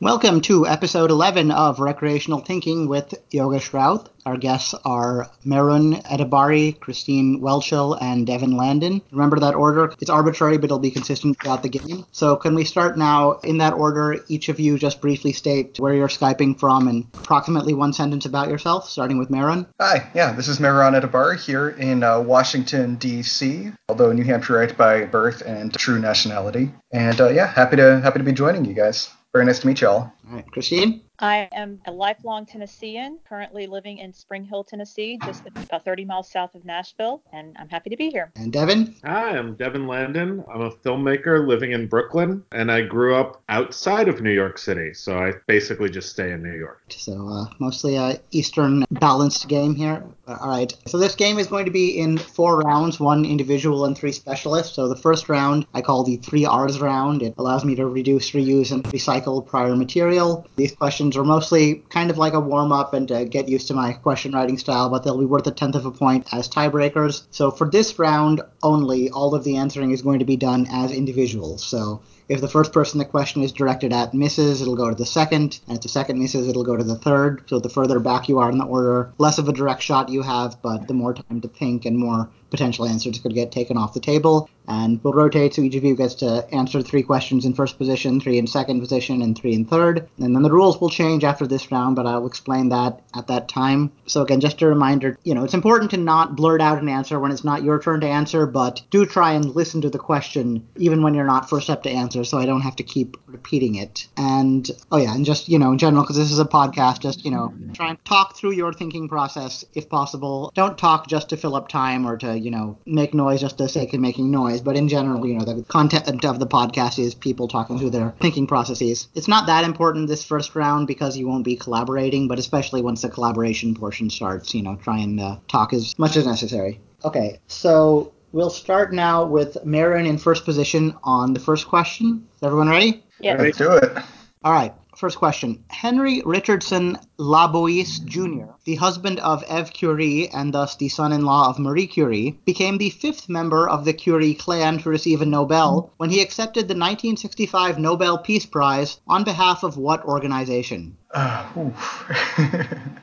Welcome to episode 11 of Recreational Thinking with Yoga Raut. Our guests are Mehran Edebari, Christine Welchel, and Devin Landon. Remember that order? It's arbitrary, but it'll be consistent throughout the game. So, can we start now in that order? Each of you just briefly state where you're Skyping from and approximately one sentence about yourself, starting with Mehran. Hi, yeah, this is Mehran Edebari here in uh, Washington, D.C., although New Hampshireite by birth and true nationality. And uh, yeah, happy to happy to be joining you guys. Very nice to meet y'all. All right, Christine? I am a lifelong Tennessean, currently living in Spring Hill, Tennessee, just about 30 miles south of Nashville, and I'm happy to be here. And Devin? Hi, I'm Devin Landon. I'm a filmmaker living in Brooklyn, and I grew up outside of New York City, so I basically just stay in New York. So, uh, mostly a Eastern balanced game here. Uh, all right. So, this game is going to be in four rounds one individual and three specialists. So, the first round I call the three R's round. It allows me to reduce, reuse, and recycle prior material. These questions questions are mostly kind of like a warm up and to get used to my question writing style, but they'll be worth a tenth of a point as tiebreakers. So for this round only, all of the answering is going to be done as individuals. So if the first person the question is directed at misses, it'll go to the second, and if the second misses, it'll go to the third. So the further back you are in the order, less of a direct shot you have, but the more time to think and more potential answers could get taken off the table. And we'll rotate so each of you gets to answer three questions in first position, three in second position, and three in third. And then the rules will change after this round, but I'll explain that at that time. So again, just a reminder, you know, it's important to not blurt out an answer when it's not your turn to answer, but do try and listen to the question even when you're not first up to answer so I don't have to keep repeating it. And oh yeah, and just, you know, in general, because this is a podcast, just, you know, try and talk through your thinking process if possible. Don't talk just to fill up time or to you know, make noise just for the sake of making noise. But in general, you know, the content of the podcast is people talking through their thinking processes. It's not that important this first round because you won't be collaborating, but especially once the collaboration portion starts, you know, try and uh, talk as much as necessary. Okay, so we'll start now with Mehran in first position on the first question. Is everyone ready? Yeah. Let's do it. All right. First question. Henry Richardson Labouisse Jr., the husband of Eve Curie and thus the son in law of Marie Curie, became the fifth member of the Curie clan to receive a Nobel when he accepted the 1965 Nobel Peace Prize on behalf of what organization? Uh,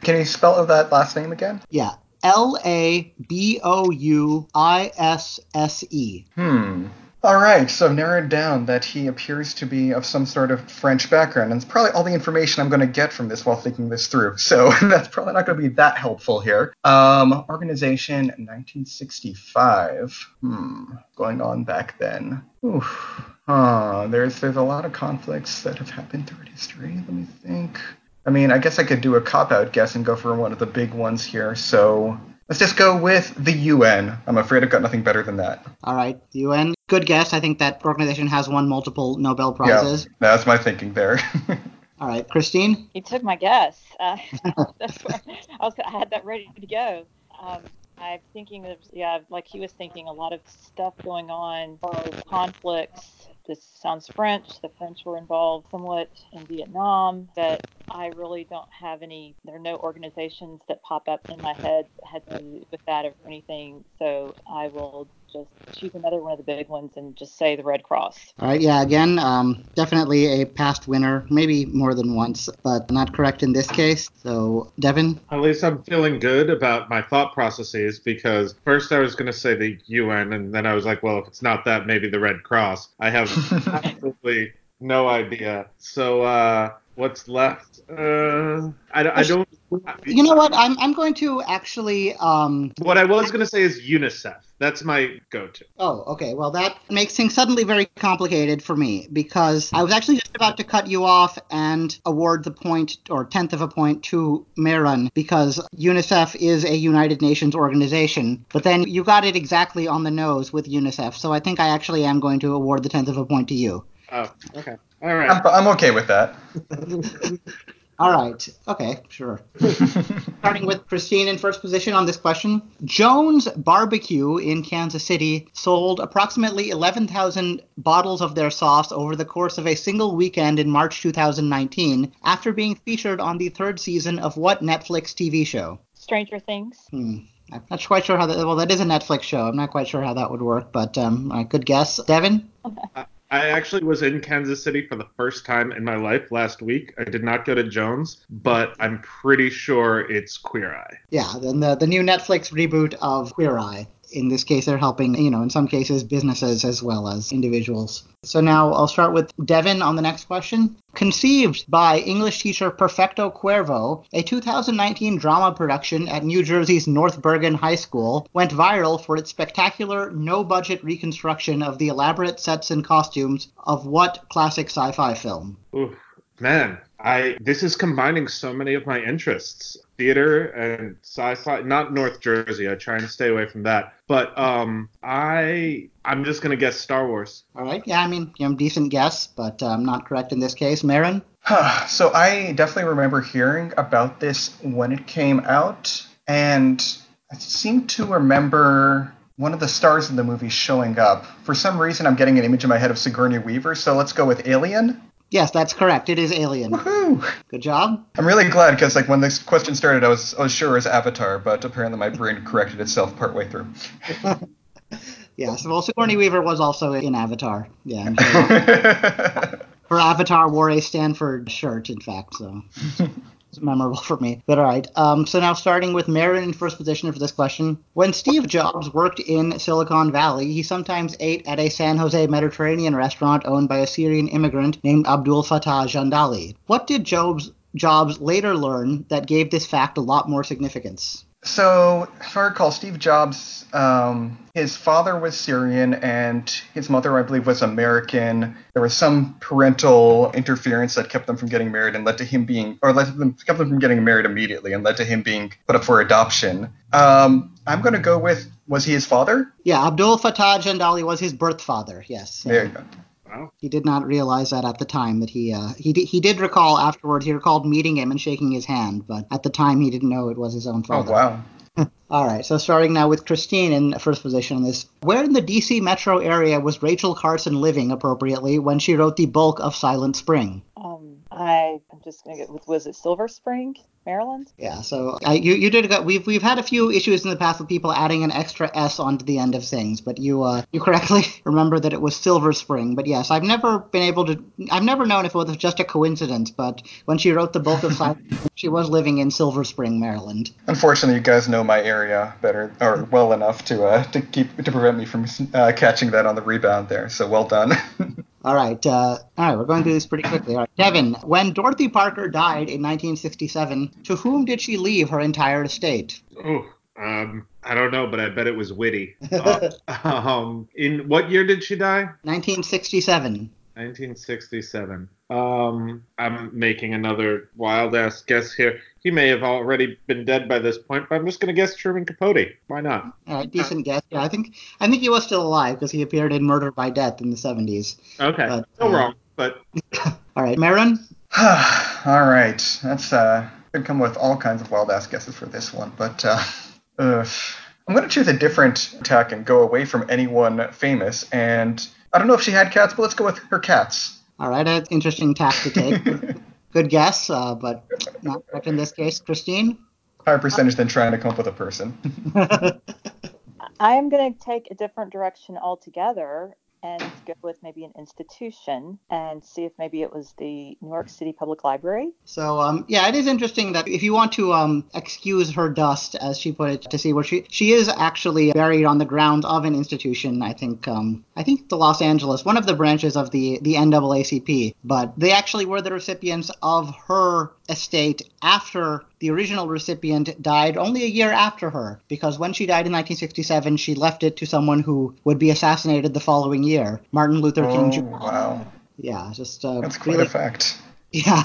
Can you spell that last name again? Yeah. L A B O U I S S E. Hmm. All right, so I've narrowed down that he appears to be of some sort of French background, and it's probably all the information I'm going to get from this while thinking this through. So that's probably not going to be that helpful here. Um, organization 1965. Hmm, going on back then. Oof. There's there's a lot of conflicts that have happened throughout history. Let me think. I mean, I guess I could do a cop out guess and go for one of the big ones here. So let's just go with the UN. I'm afraid I've got nothing better than that. All right, the UN. Good guess. I think that organization has won multiple Nobel Prizes. Yeah, that's my thinking there. All right, Christine. You took my guess. Uh, that's what, I was. I had that ready to go. Um, I'm thinking of yeah, like he was thinking a lot of stuff going on, conflicts. This sounds French. The French were involved somewhat in Vietnam. That I really don't have any. There are no organizations that pop up in my head that had to do with that or anything. So I will just choose another one of the big ones and just say the Red Cross. All right, yeah, again, um, definitely a past winner, maybe more than once, but not correct in this case. So, Devin? At least I'm feeling good about my thought processes because first I was going to say the UN, and then I was like, well, if it's not that, maybe the Red Cross. I have absolutely no idea. So, uh, what's left? Uh, I, I don't. You know what? I'm, I'm going to actually. Um, what I was going to say is UNICEF. That's my go-to. Oh, okay. Well, that makes things suddenly very complicated for me because I was actually just about to cut you off and award the point or tenth of a point to Mehran because UNICEF is a United Nations organization. But then you got it exactly on the nose with UNICEF, so I think I actually am going to award the tenth of a point to you. Oh, okay. All right. I'm, I'm okay with that. All right. Okay, sure. Starting with Christine in first position on this question. Jones Barbecue in Kansas City sold approximately 11,000 bottles of their sauce over the course of a single weekend in March 2019 after being featured on the third season of what Netflix TV show? Stranger Things. Hmm. I'm not quite sure how that. Well, that is a Netflix show. I'm not quite sure how that would work, but um, uh, good guess, Devin. I, I actually was in Kansas City for the first time in my life last week. I did not go to Jones, but I'm pretty sure it's Queer Eye. Yeah, then the, the new Netflix reboot of Queer Eye. In this case, they're helping, you know, in some cases, businesses as well as individuals. So now I'll start with Devin on the next question. Conceived by English teacher Perfecto Cuervo, a 2019 drama production at New Jersey's North Bergen High School went viral for its spectacular, no budget reconstruction of the elaborate sets and costumes of what classic sci fi film? Ooh, man, I this is combining so many of my interests theater and sci-fi not north jersey i try and stay away from that. But um i i'm just gonna guess star wars. All right. Yeah i mean you know, decent guess but i'm um, not correct in this case. Marin? So i definitely remember hearing about this when it came out and i seem to remember one of the stars in the movie showing up. For some reason, I'm getting an image in my head of Sigourney Weaver, so let's go with Alien. Yes, that's correct. It is Alien. Woohoo! Good job. I'm really glad because like when this question started, I was I was sure it was Avatar, but apparently my brain corrected itself partway through. yeah, so well, Sigourney Weaver was also in Avatar. Yeah. Her Avatar wore a Stanford shirt, in fact. So memorable for me. But all right. Um, so now starting with Marin in first position for this question. When Steve Jobs worked in Silicon Valley, he sometimes ate at a San Jose Mediterranean restaurant owned by a Syrian immigrant named Abdul Fattah Jandali. What did Jobs Jobs later learn that gave this fact a lot more significance? So, if I recall, Steve Jobs, um, his father was Syrian and his mother, I believe, was American. There was some parental interference that kept them from getting married and led to him being, or led them, kept them from getting married immediately and led to him being put up for adoption. Um, I'm going to go with, was he his father? Yeah, Abdul Fattah Jandali was his birth father, yes. There you go. Wow. He did not realize that at the time that he uh, he did, he did recall afterward. He recalled meeting him and shaking his hand, but at the time he didn't know it was his own father. Oh wow. All right, so starting now with Christine in first position on this. Where in the DC metro area was Rachel Carson living appropriately when she wrote the bulk of Silent Spring? Um, I I'm just gonna get with was it Silver Spring? Maryland. Yeah, so I, you you did go, we've we've had a few issues in the past with people adding an extra S onto the end of things, but you uh you correctly remember that it was Silver Spring. But yes, I've never been able to I've never known if it was just a coincidence, but when she wrote the bulk of Silent, she was living in Silver Spring, Maryland. Unfortunately, you guys know my area better or well enough to uh to keep to prevent me from uh, catching that on the rebound there. So well done. All right, uh, all right, we're going through this pretty quickly. All right, Devin, when Dorothy Parker died in 1967, to whom did she leave her entire estate? Oh, um, I don't know, but I bet it was witty. uh, um, in what year did she die? 1967. 1967. Um, I'm making another wild ass guess here. He may have already been dead by this point, but I'm just gonna guess Truman Capote. Why not? All right, decent guess. Yeah, I think I think he was still alive because he appeared in Murder by Death in the 70s. Okay, But, still uh, wrong, but All right, Marin. all right, that's uh could come with all kinds of wild ass guesses for this one, but uh, ugh. I'm gonna choose a different tack and go away from anyone famous. And I don't know if she had cats, but let's go with her cats. All right, an interesting tack to take. Good guess, uh, but not correct in this case. Christine. Higher percentage than trying to come up with a person. I am going to take a different direction altogether and go with maybe an institution and see if maybe it was the New York City Public Library. So um, yeah, it is interesting that if you want to um, excuse her dust, as she put it, to see where she she is actually buried on the grounds of an institution. I think um, I think the Los Angeles, one of the branches of the the NAACP, but they actually were the recipients of her estate after the original recipient died only a year after her because when she died in 1967 she left it to someone who would be assassinated the following year martin luther king Oh jr wow, yeah just uh, that's quite really a fact. yeah.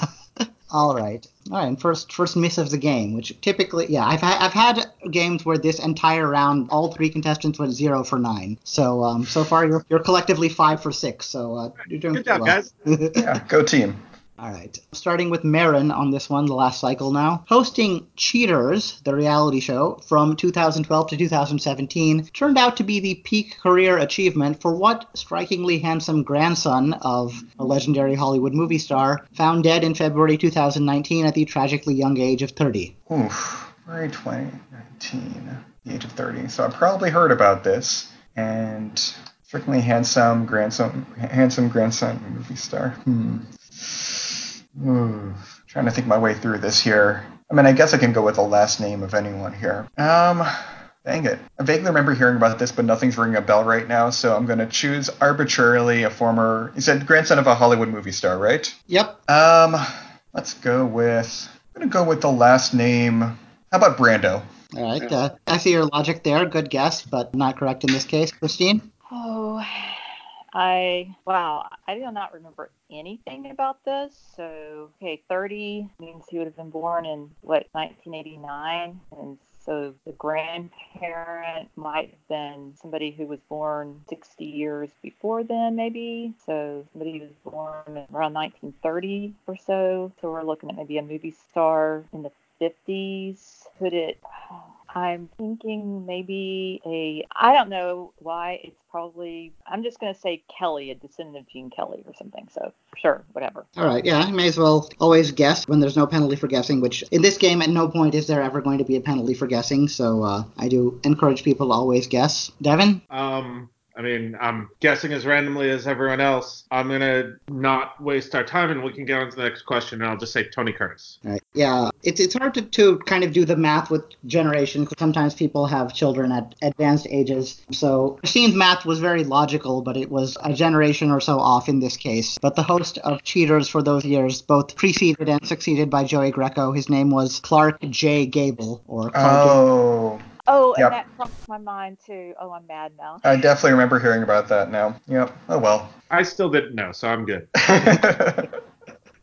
All right. All right. And first, first miss of the game, which typically, yeah, I've had I've had games where this entire round, all three contestants went zero for nine. So um, so far you're you're collectively five for six. So uh, you're doing good job, well. guys. Yeah, go team. All right. Starting with Marin on this one, the last cycle now. Hosting Cheaters, the reality show, from 2012 to 2017, turned out to be the peak career achievement for what strikingly handsome grandson of a legendary Hollywood movie star found dead in February 2019 at the tragically young age of 30? Oof, February 2019, the age of 30. So I probably heard about this, and strikingly handsome grandson, handsome grandson movie star. Hmm. Ooh, trying to think my way through this here. I mean, I guess I can go with the last name of anyone here. Um, dang it. I vaguely remember hearing about this, but nothing's ringing a bell right now, so I'm going to choose arbitrarily a former. You said grandson of a Hollywood movie star, right? Yep. Um, let's go with. I'm going to go with the last name. How about Brando? All right. Uh, I see your logic there. Good guess, but not correct in this case. Christine? Oh, I wow, I do not remember anything about this. So, okay, 30 means he would have been born in what 1989, and so the grandparent might have been somebody who was born 60 years before then, maybe. So somebody who was born around 1930 or so. So we're looking at maybe a movie star in the 50s. Could it? I'm thinking maybe a, I don't know why it's probably, I'm just going to say Kelly, a descendant of Gene Kelly or something. So sure, whatever. All right, yeah, I may as well always guess when there's no penalty for guessing, which in this game, at no point is there ever going to be a penalty for guessing. So uh, I do encourage people to always guess. Devin? Um, I mean, I'm guessing as randomly as everyone else. I'm gonna not waste our time, and we can get on to the next question. And I'll just say Tony Curtis. Right. Yeah, it's it's hard to, to kind of do the math with generation because sometimes people have children at advanced ages. So Christine's math was very logical, but it was a generation or so off in this case. But the host of Cheaters for those years both preceded and succeeded by Joey Greco. His name was Clark J. Gable, or Clark Oh. Gable. Oh, Yep. and that crossed my mind too. Oh, I'm mad now. I definitely remember hearing about that now. Yep. Oh well. I still didn't know, so I'm good.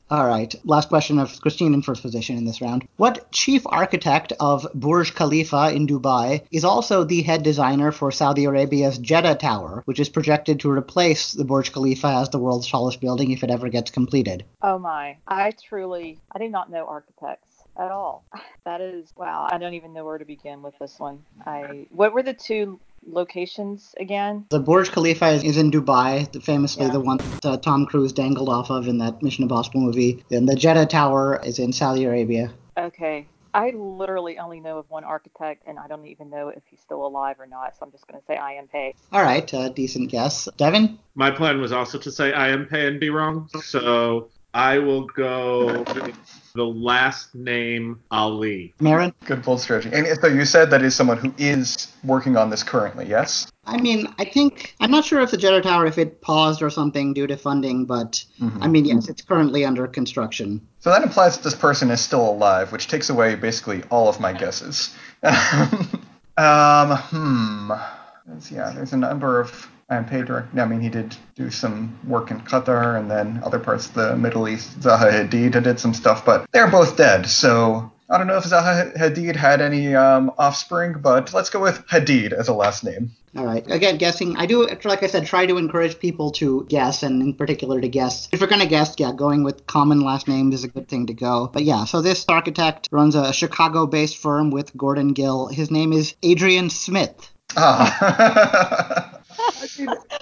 All right. Last question of Christine in first position in this round. What chief architect of Burj Khalifa in Dubai is also the head designer for Saudi Arabia's Jeddah Tower, which is projected to replace the Burj Khalifa as the world's tallest building if it ever gets completed? Oh my. I truly, I do not know architects at all. That is, wow. I don't even know where to begin with this one. I, what were the two locations again? The Burj Khalifa is, is in Dubai, the- famously Yeah. the one that uh, Tom Cruise dangled off of in that Mission Impossible movie. And the Jeddah Tower is in Saudi Arabia. Okay. I literally only know of one architect, and I don't even know if he's still alive or not. So I'm just going to say I. M. Pei. All right, uh, decent guess. Devin? My plan was also to say I. M. Pei and be wrong, so I will go with the last name Ali. Marin? Good bold strategy. And so you said that is someone who is working on this currently, yes? I mean, I think I'm not sure if the Jeddah Tower if it paused or something due to funding, but I mean, yes, it's currently under construction. So that implies that this person is still alive, which takes away basically all of my guesses. um, hmm. Yeah, there's a number of Paid direct. I mean, he did do some work in Qatar and then other parts of the Middle East. Zaha Hadid did some stuff, but they're both dead. So I don't know if Zaha Hadid had any um, offspring, but let's go with Hadid as a last name. All right. Again, guessing. I do, like I said, try to encourage people to guess, and in particular to guess. If you're going to guess, yeah, going with common last names is a good thing to go. But yeah, so this architect runs a Chicago based firm with Gordon Gill. His name is Adrian Smith. Ah.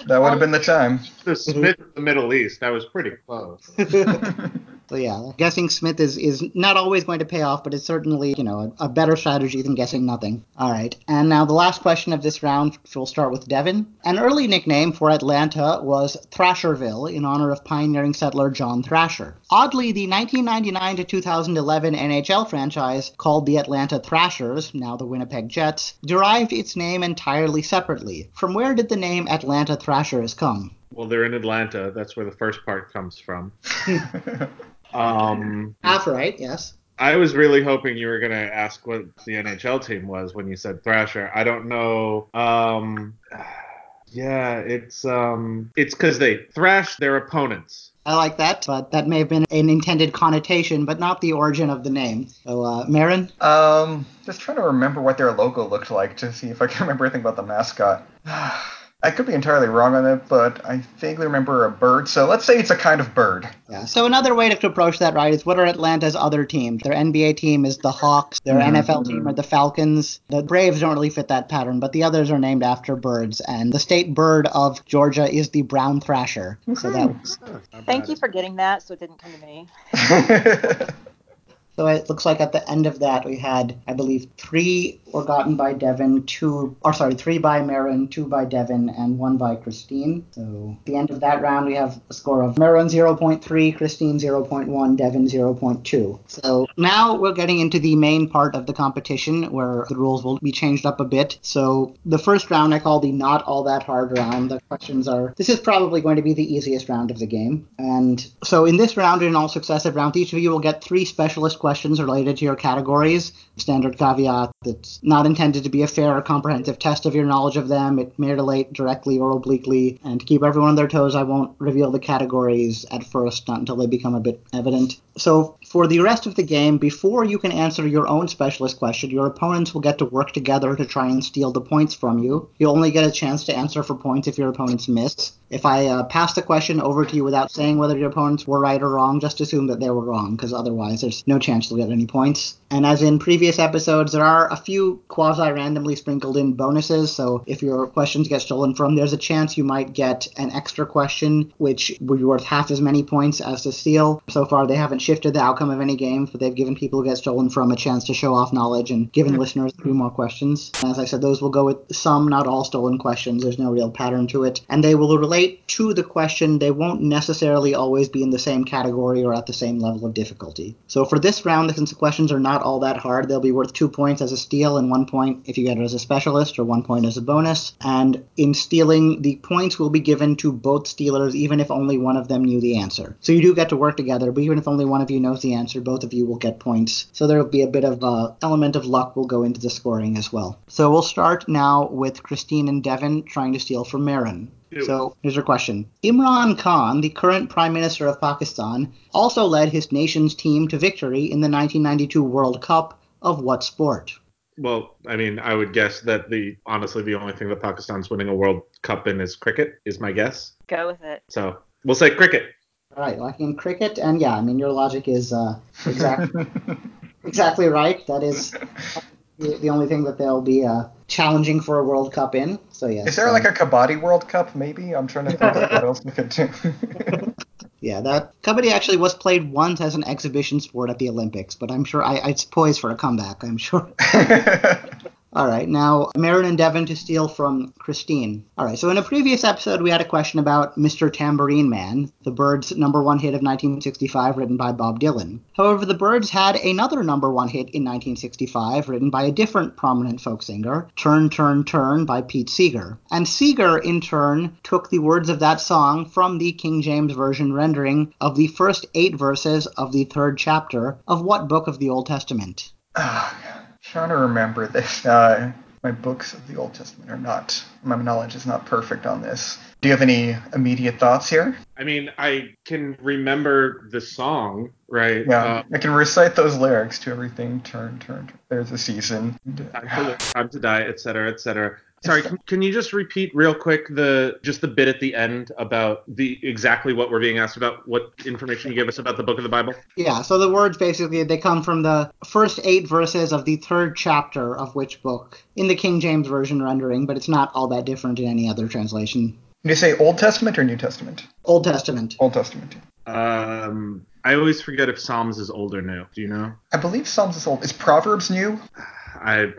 that would have been the time. The Smith of the Middle East. That was pretty close. So yeah, guessing Smith is, is not always going to pay off, but it's certainly, you know, a, a better strategy than guessing nothing. All right. And now the last question of this round, we'll start with Devin. An early nickname for Atlanta was Thrasherville in honor of pioneering settler John Thrasher. Oddly, the 1999 to 2011 NHL franchise called the Atlanta Thrashers, now the Winnipeg Jets, derived its name entirely separately. From where did the name Atlanta Thrashers come? Well, they're in Atlanta. That's where the first part comes from. Um, Half right, yes. I was really hoping you were going to ask what the NHL team was when you said Thrasher. I don't know. Um, yeah, it's um, it's because they thrash their opponents. I like that, but that may have been an intended connotation, but not the origin of the name. So, uh, Marin? Um, just trying to remember what their logo looked like to see if I can remember anything about the mascot. I could be entirely wrong on it, but I vaguely remember a bird. So let's say it's a kind of bird. Yeah. So another way to approach that, right, is what are Atlanta's other teams? Their NBA team is the Hawks. Their Mhm. NFL team are the Falcons. The Braves don't really fit that pattern, but the others are named after birds. And the state bird of Georgia is the brown thrasher. So that was, Thank you for getting that, so it didn't come to me. so it looks like at the end of that we had, I believe, three were gotten by Devin, two, or sorry, three by Marin, two by Devin, and one by Christine. So at the end of that round, we have a score of Marin 0.3, Christine 0.1, Devin 0.2. So now we're getting into the main part of the competition where the rules will be changed up a bit. So the first round I call the not all that hard round. The questions are, this is probably going to be the easiest round of the game. And so in this round and all successive rounds, each of you will get three specialist questions related to your categories. Standard caveat that's not intended to be a fair or comprehensive test of your knowledge of them. It may relate directly or obliquely. And to keep everyone on their toes, I won't reveal the categories at first, not until they become a bit evident. So for the rest of the game, before you can answer your own specialist question, your opponents will get to work together to try and steal the points from you. You'll only get a chance to answer for points if your opponents miss. If I uh, pass the question over to you without saying whether your opponents were right or wrong, just assume that they were wrong, because otherwise there's no chance you'll get any points. And as in previous episodes, there are a few quasi randomly sprinkled in bonuses. So if your questions get stolen from, there's a chance you might get an extra question, which would be worth half as many points as the steal. So far, they haven't shifted the outcome of any game, but they've given people who get stolen from a chance to show off knowledge and given listeners a few more questions. As I said, those will go with some, not all stolen questions. There's no real pattern to it. And they will relate to the question. They won't necessarily always be in the same category or at the same level of difficulty. So for this round, since the questions are not all that hard, they'll be worth two points as a steal and one point if you get it as a specialist or one point as a bonus. And in stealing, the points will be given to both stealers even if only one of them knew the answer. So you do get to work together, but even if only one of you knows the answer, both of you will get points. So there will be a bit of uh, element of luck will go into the scoring as well. So we'll start now with Christine and Devin trying to steal from Marin. So here's your question. Imran Khan, the current Prime Minister of Pakistan, also led his nation's team to victory in the 1992 World Cup of what sport? Well, I mean, I would guess that the honestly the only thing that Pakistan's winning a World Cup in is cricket, is my guess. Go with it. So we'll say cricket. All right, locking in cricket, and yeah, I mean your logic is uh, exactly exactly right. That is the, the only thing that they'll be uh, challenging for a World Cup in. So yes. Is there uh, like a Kabaddi World Cup, maybe? I'm trying to think like what else we could do. Yeah, that kabaddi actually was played once as an exhibition sport at the Olympics, but I'm sure I, it's poised for a comeback. I'm sure. All right, now Marin and Devin to steal from Christine. All right, so in a previous episode, we had a question about Mr. Tambourine Man, the Byrds' number one hit of 1965, written by Bob Dylan. However, the Byrds had another number one hit in 1965, written by a different prominent folk singer, Turn, Turn, Turn by Pete Seeger. And Seeger, in turn, took the words of that song from the King James Version rendering of the first eight verses of the third chapter of what book of the Old Testament? Ah, trying to remember this. Uh, my books of the Old Testament are not, my knowledge is not perfect on this. Do you have any immediate thoughts here? I mean, I can remember the song, right? Yeah, Uh, I can recite those lyrics to everything. Turn, turn, turn. There's a season. time to live, time to die, etc., cetera, et cetera. Sorry, can, can you just repeat real quick the just the bit at the end about the exactly what we're being asked about? What information you gave us about the book of the Bible? Yeah, so the words basically they come from the first eight verses of the third chapter of which book in the King James Version rendering, but it's not all that different in any other translation. Did you say Old Testament or New Testament? Old Testament. Old Testament. Um, I always forget if Psalms is old or new. Do you know? I believe Psalms is old. Is Proverbs new? I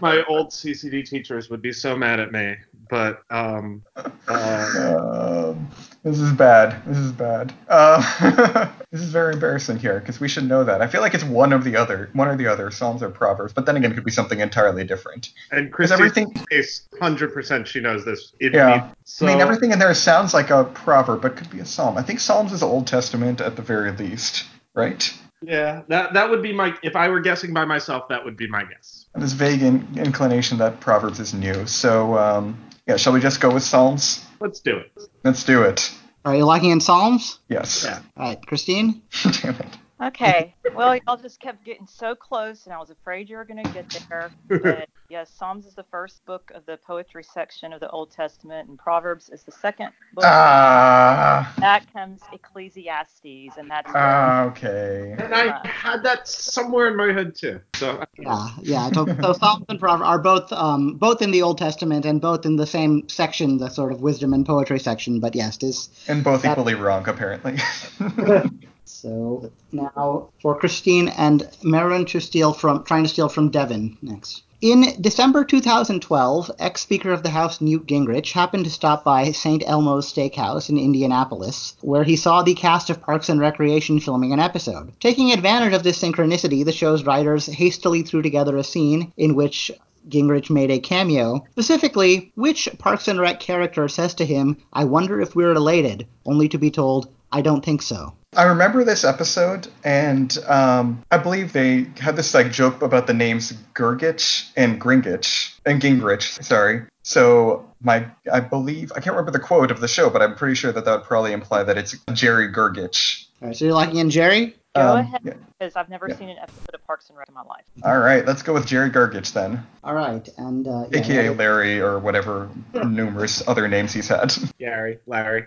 my old CCD teachers would be so mad at me, but um, uh, Um, this is bad. This is bad. Uh, this is very embarrassing here because we should know that. I feel like it's one of the other, one or the other, Psalms or Proverbs. But then again, it could be something entirely different. and Christy, everything- case, hundred percent, she knows this. It Yeah. means- so, I mean, everything in there sounds like a proverb, but could be a psalm. I think Psalms is Old Testament at the very least, right? Yeah, that that would be my. If I were guessing by myself, that would be my guess. This vague in- inclination that Proverbs is new. So, um, yeah, shall we just go with Psalms? Let's do it. Let's do it. Are you locking in Psalms? Yes. Yeah. All right, Christine. Damn it. Okay. Well, y'all just kept getting so close, and I was afraid you were going to get there. But yes, Psalms is the first book of the poetry section of the Old Testament, and Proverbs is the second book. Ah. that comes Ecclesiastes, and that's Ah, okay. And I had that somewhere in my head too. So Yeah, yeah. So, so Psalms and Proverbs are both um, both in the Old Testament and both in the same section, the sort of wisdom and poetry section. But yes, this And both That- equally wrong, apparently. So now for Christine and Marin to steal from, trying to steal from Devin next. In December 2012, ex Speaker of the House Newt Gingrich happened to stop by St. Elmo's Steakhouse in Indianapolis, where he saw the cast of Parks and Recreation filming an episode. Taking advantage of this synchronicity, the show's writers hastily threw together a scene in which Gingrich made a cameo. Specifically, which Parks and Rec character says to him, I wonder if we're related, only to be told, I don't think so. I remember this episode, and um, I believe they had this like joke about the names Gergich and Gringich and Gingrich. Sorry. So my, I believe I can't remember the quote of the show, but I'm pretty sure that that would probably imply that it's Jerry Gergich. All right, so you're locking in Jerry? Go Um, ahead, yeah. because I've never Yeah. seen an episode of Parks and Rec in my life. All right, let's go with Jerry Gergich then, All right, and uh, yeah, aka Larry or whatever numerous other names he's had. Gary, Larry,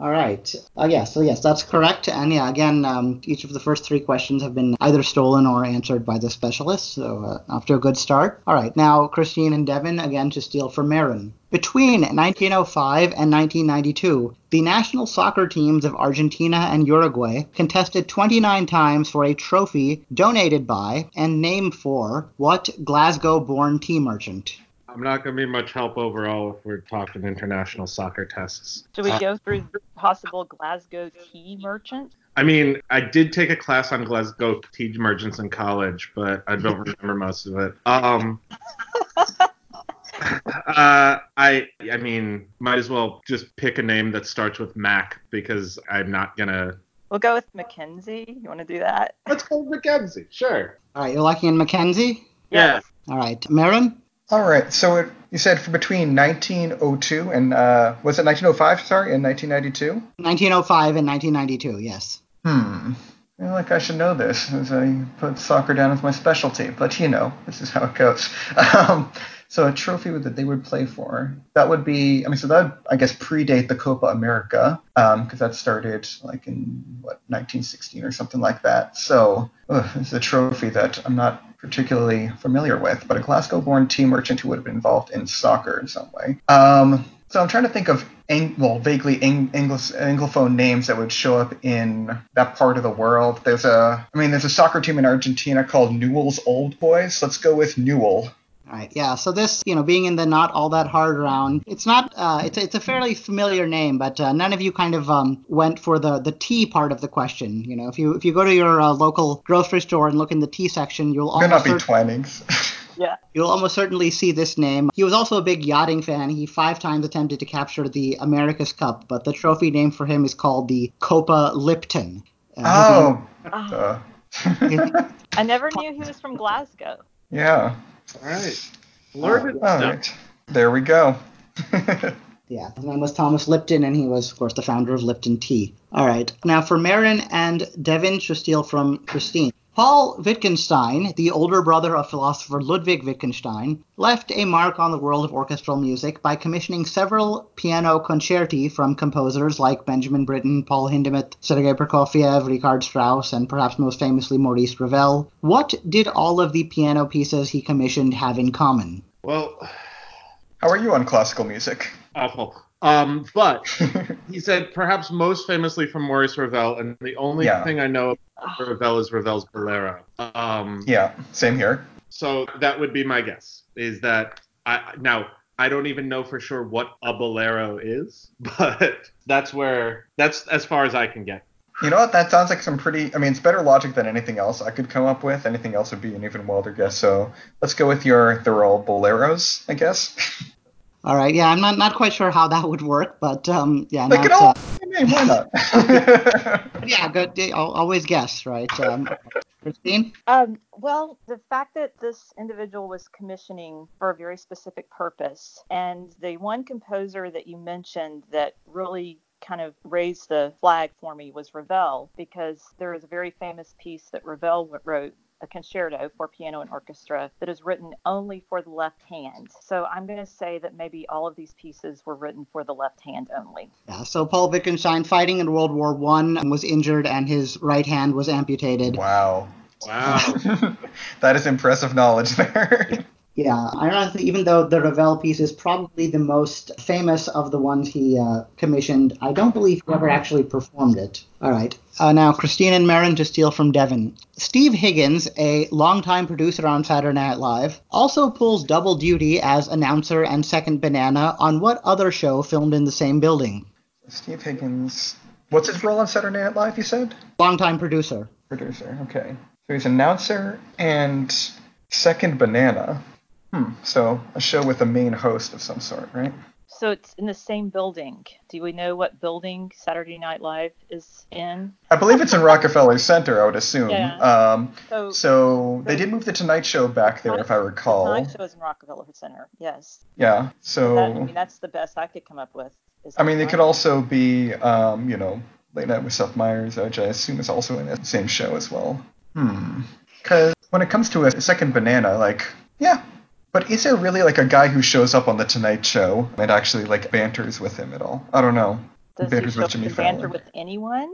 All right. Uh, yeah, so yes, that's correct. And yeah, again, um, each of the first three questions have been either stolen or answered by the specialist. So uh, off to a good start. All right, now Christine and Devin again to steal from Marin. Between 1905 and 1992, the national soccer teams of Argentina and Uruguay contested 29 times for a trophy donated by and named for what Glasgow born tea merchant? I'm not going to be much help overall if we're talking international soccer tests. Should we Uh, go through possible Glasgow tea merchants? I mean, I did take a class on Glasgow tea merchants in college, but I don't remember most of it. Um, uh, I, I mean, might as well just pick a name that starts with Mac because I'm not gonna. We'll go with Mackenzie. You want to do that? Let's go Mackenzie. Sure. All right, you're locking in Mackenzie? Yeah. All right, Marin? All right, so it, you said for between 1902 and uh, was it 1905? Sorry, and 1992. 1905 and 1992, yes. Hmm. I feel like I should know this, as I put soccer down as my specialty. But you know, this is how it goes. Um, so a trophy that they would play for that would be. I mean, so that would, I guess predate the Copa America because that started like in what 1916 or something like that. So ugh, it's a trophy that I'm not particularly familiar with, but a Glasgow-born tea merchant who would have been involved in soccer in some way. Um, so I'm trying to think of Eng- well, vaguely Eng- English Anglophone names that would show up in that part of the world. There's a, I mean, there's a soccer team in Argentina called Newell's Old Boys. Let's go with Newell. All right, yeah. So this, you know, being in the not all that hard round, it's not. Uh, it's it's a fairly familiar name, but uh, none of you kind of um, went for the the tea part of the question. You know, if you if you go to your uh, local grocery store and look in the tea section, you'll Could not almost be cer- Twinings. Yeah. you'll almost certainly see this name. He was also a big yachting fan. He five times attempted to capture the America's Cup, but the trophy name for him is called the Copa Lipton. Uh, his oh, Oh, uh, I never knew he was from Glasgow. yeah. All right. Learn All right. There we go. Yeah, his name was Thomas Lipton, and he was, of course, the founder of Lipton Tea. All right, now for Marin and Devin to steal from Christine. Paul Wittgenstein, the older brother of philosopher Ludwig Wittgenstein, left a mark on the world of orchestral music by commissioning several piano concerti from composers like Benjamin Britten, Paul Hindemith, Sergei Prokofiev, Richard Strauss, and perhaps most famously Maurice Ravel. What did all of the piano pieces he commissioned have in common? Well, How are you on classical music? awful. Um, but he said perhaps most famously from Maurice Ravel, and the only Yeah. thing I know about Ravel is Ravel's Bolero. Um, yeah, same here. So that would be my guess. Is that I now I don't even know for sure what a bolero is, but that's where that's as far as I can get. You know what? That sounds like some pretty. I mean, it's better logic than anything else I could come up with. Anything else would be an even wilder guess. So let's go with your. They're all boleros, I guess. All right, yeah, I'm not, not quite sure how that would work, but um, yeah, They not, could all. uh, Name, why not? yeah, good. I'll always guess, right? Um, Christine? Um, well, the fact that this individual was commissioning for a very specific purpose, and the one composer that you mentioned that really kind of raised the flag for me was Ravel, because there is a very famous piece that Ravel wrote. A concerto for piano and orchestra that is written only for the left hand. So I'm going to say that maybe all of these pieces were written for the left hand only. Yeah, so Paul Wittgenstein, fighting in World War One, was injured and his right hand was amputated. wow. Wow. that is impressive knowledge there. Yeah, ironically, even though the Ravel piece is probably the most famous of the ones he uh, commissioned, I don't believe he ever actually performed it. All right. Uh, now, Christine and Marin to steal from Devin. Steve Higgins, a longtime producer on Saturday Night Live, also pulls double duty as announcer and second banana on what other show filmed in the same building? Steve Higgins. What's his role on Saturday Night Live? You said Longtime producer. producer. Okay, so he's announcer and second banana. Hmm. So a show with a main host of some sort, right? So it's in the same building. Do we know what building Saturday Night Live is in? I believe it's in Rockefeller Center. I would assume. Yeah. Um, So, so they did move the Tonight Show back there, if I The recall. Tonight Show is in Rockefeller Center. Yes. Yeah. So that, I mean, that's the best I could come up with. I mean, they could also be, um, you know, Late Night with Seth Meyers, which I assume is also in the same show as well. Hmm. Because when it comes to a second banana, like, yeah. But is there really like a guy who shows up on the Tonight Show and actually like banters with him at all? I don't know. Does Banters he with Jimmy and banter with anyone?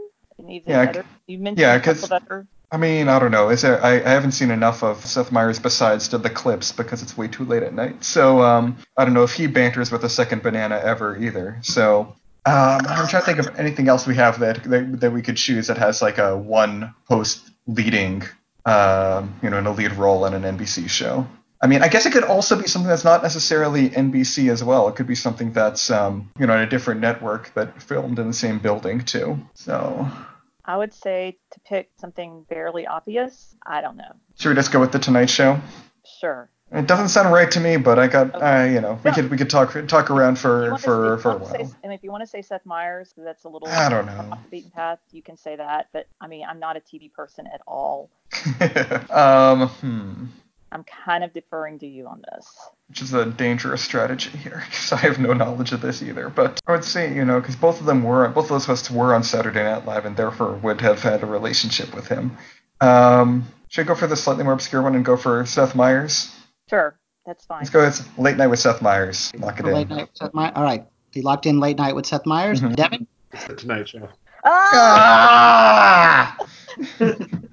Even Yeah, other, you mentioned yeah, a couple 'cause- of other. I mean, I don't know. Is there? I, I haven't seen enough of Seth Meyers besides the, the clips because it's way too late at night. So um, I don't know if he banters with a second banana ever either. So um, I'm trying to think of anything else we have that that, that we could choose that has like a one host leading, um, you know, in a lead role in an NBC show. I mean, I guess it could also be something that's not necessarily NBC as well. It could be something that's um, you know, on a different network that filmed in the same building too. So I would say to pick something fairly obvious. I don't know. should we just go with the Tonight Show? Sure. It doesn't sound right to me, but I got, uh, you know, we No. could we could talk talk around for for if for a wanna say- while. and if you want to say Seth Meyers, that's a little I don't know. off the beaten path, you can say that. But I mean, I'm not a TV person at all. um, hmm, I'm kind of deferring to you on this. which is a dangerous strategy here because I have no knowledge of this either. But I would say, you know, because both of them were both of those hosts were on Saturday Night Live and therefore would have had a relationship with him. Um, should I go for the slightly more obscure one and go for Seth Meyers? Sure, that's fine. Let's go with Late Night with Seth Meyers. Lock it For late night with Seth Meyers. All right. He locked in late night with Seth Meyers. Mhm. Devin? It's the Tonight Show. Ah! Ah!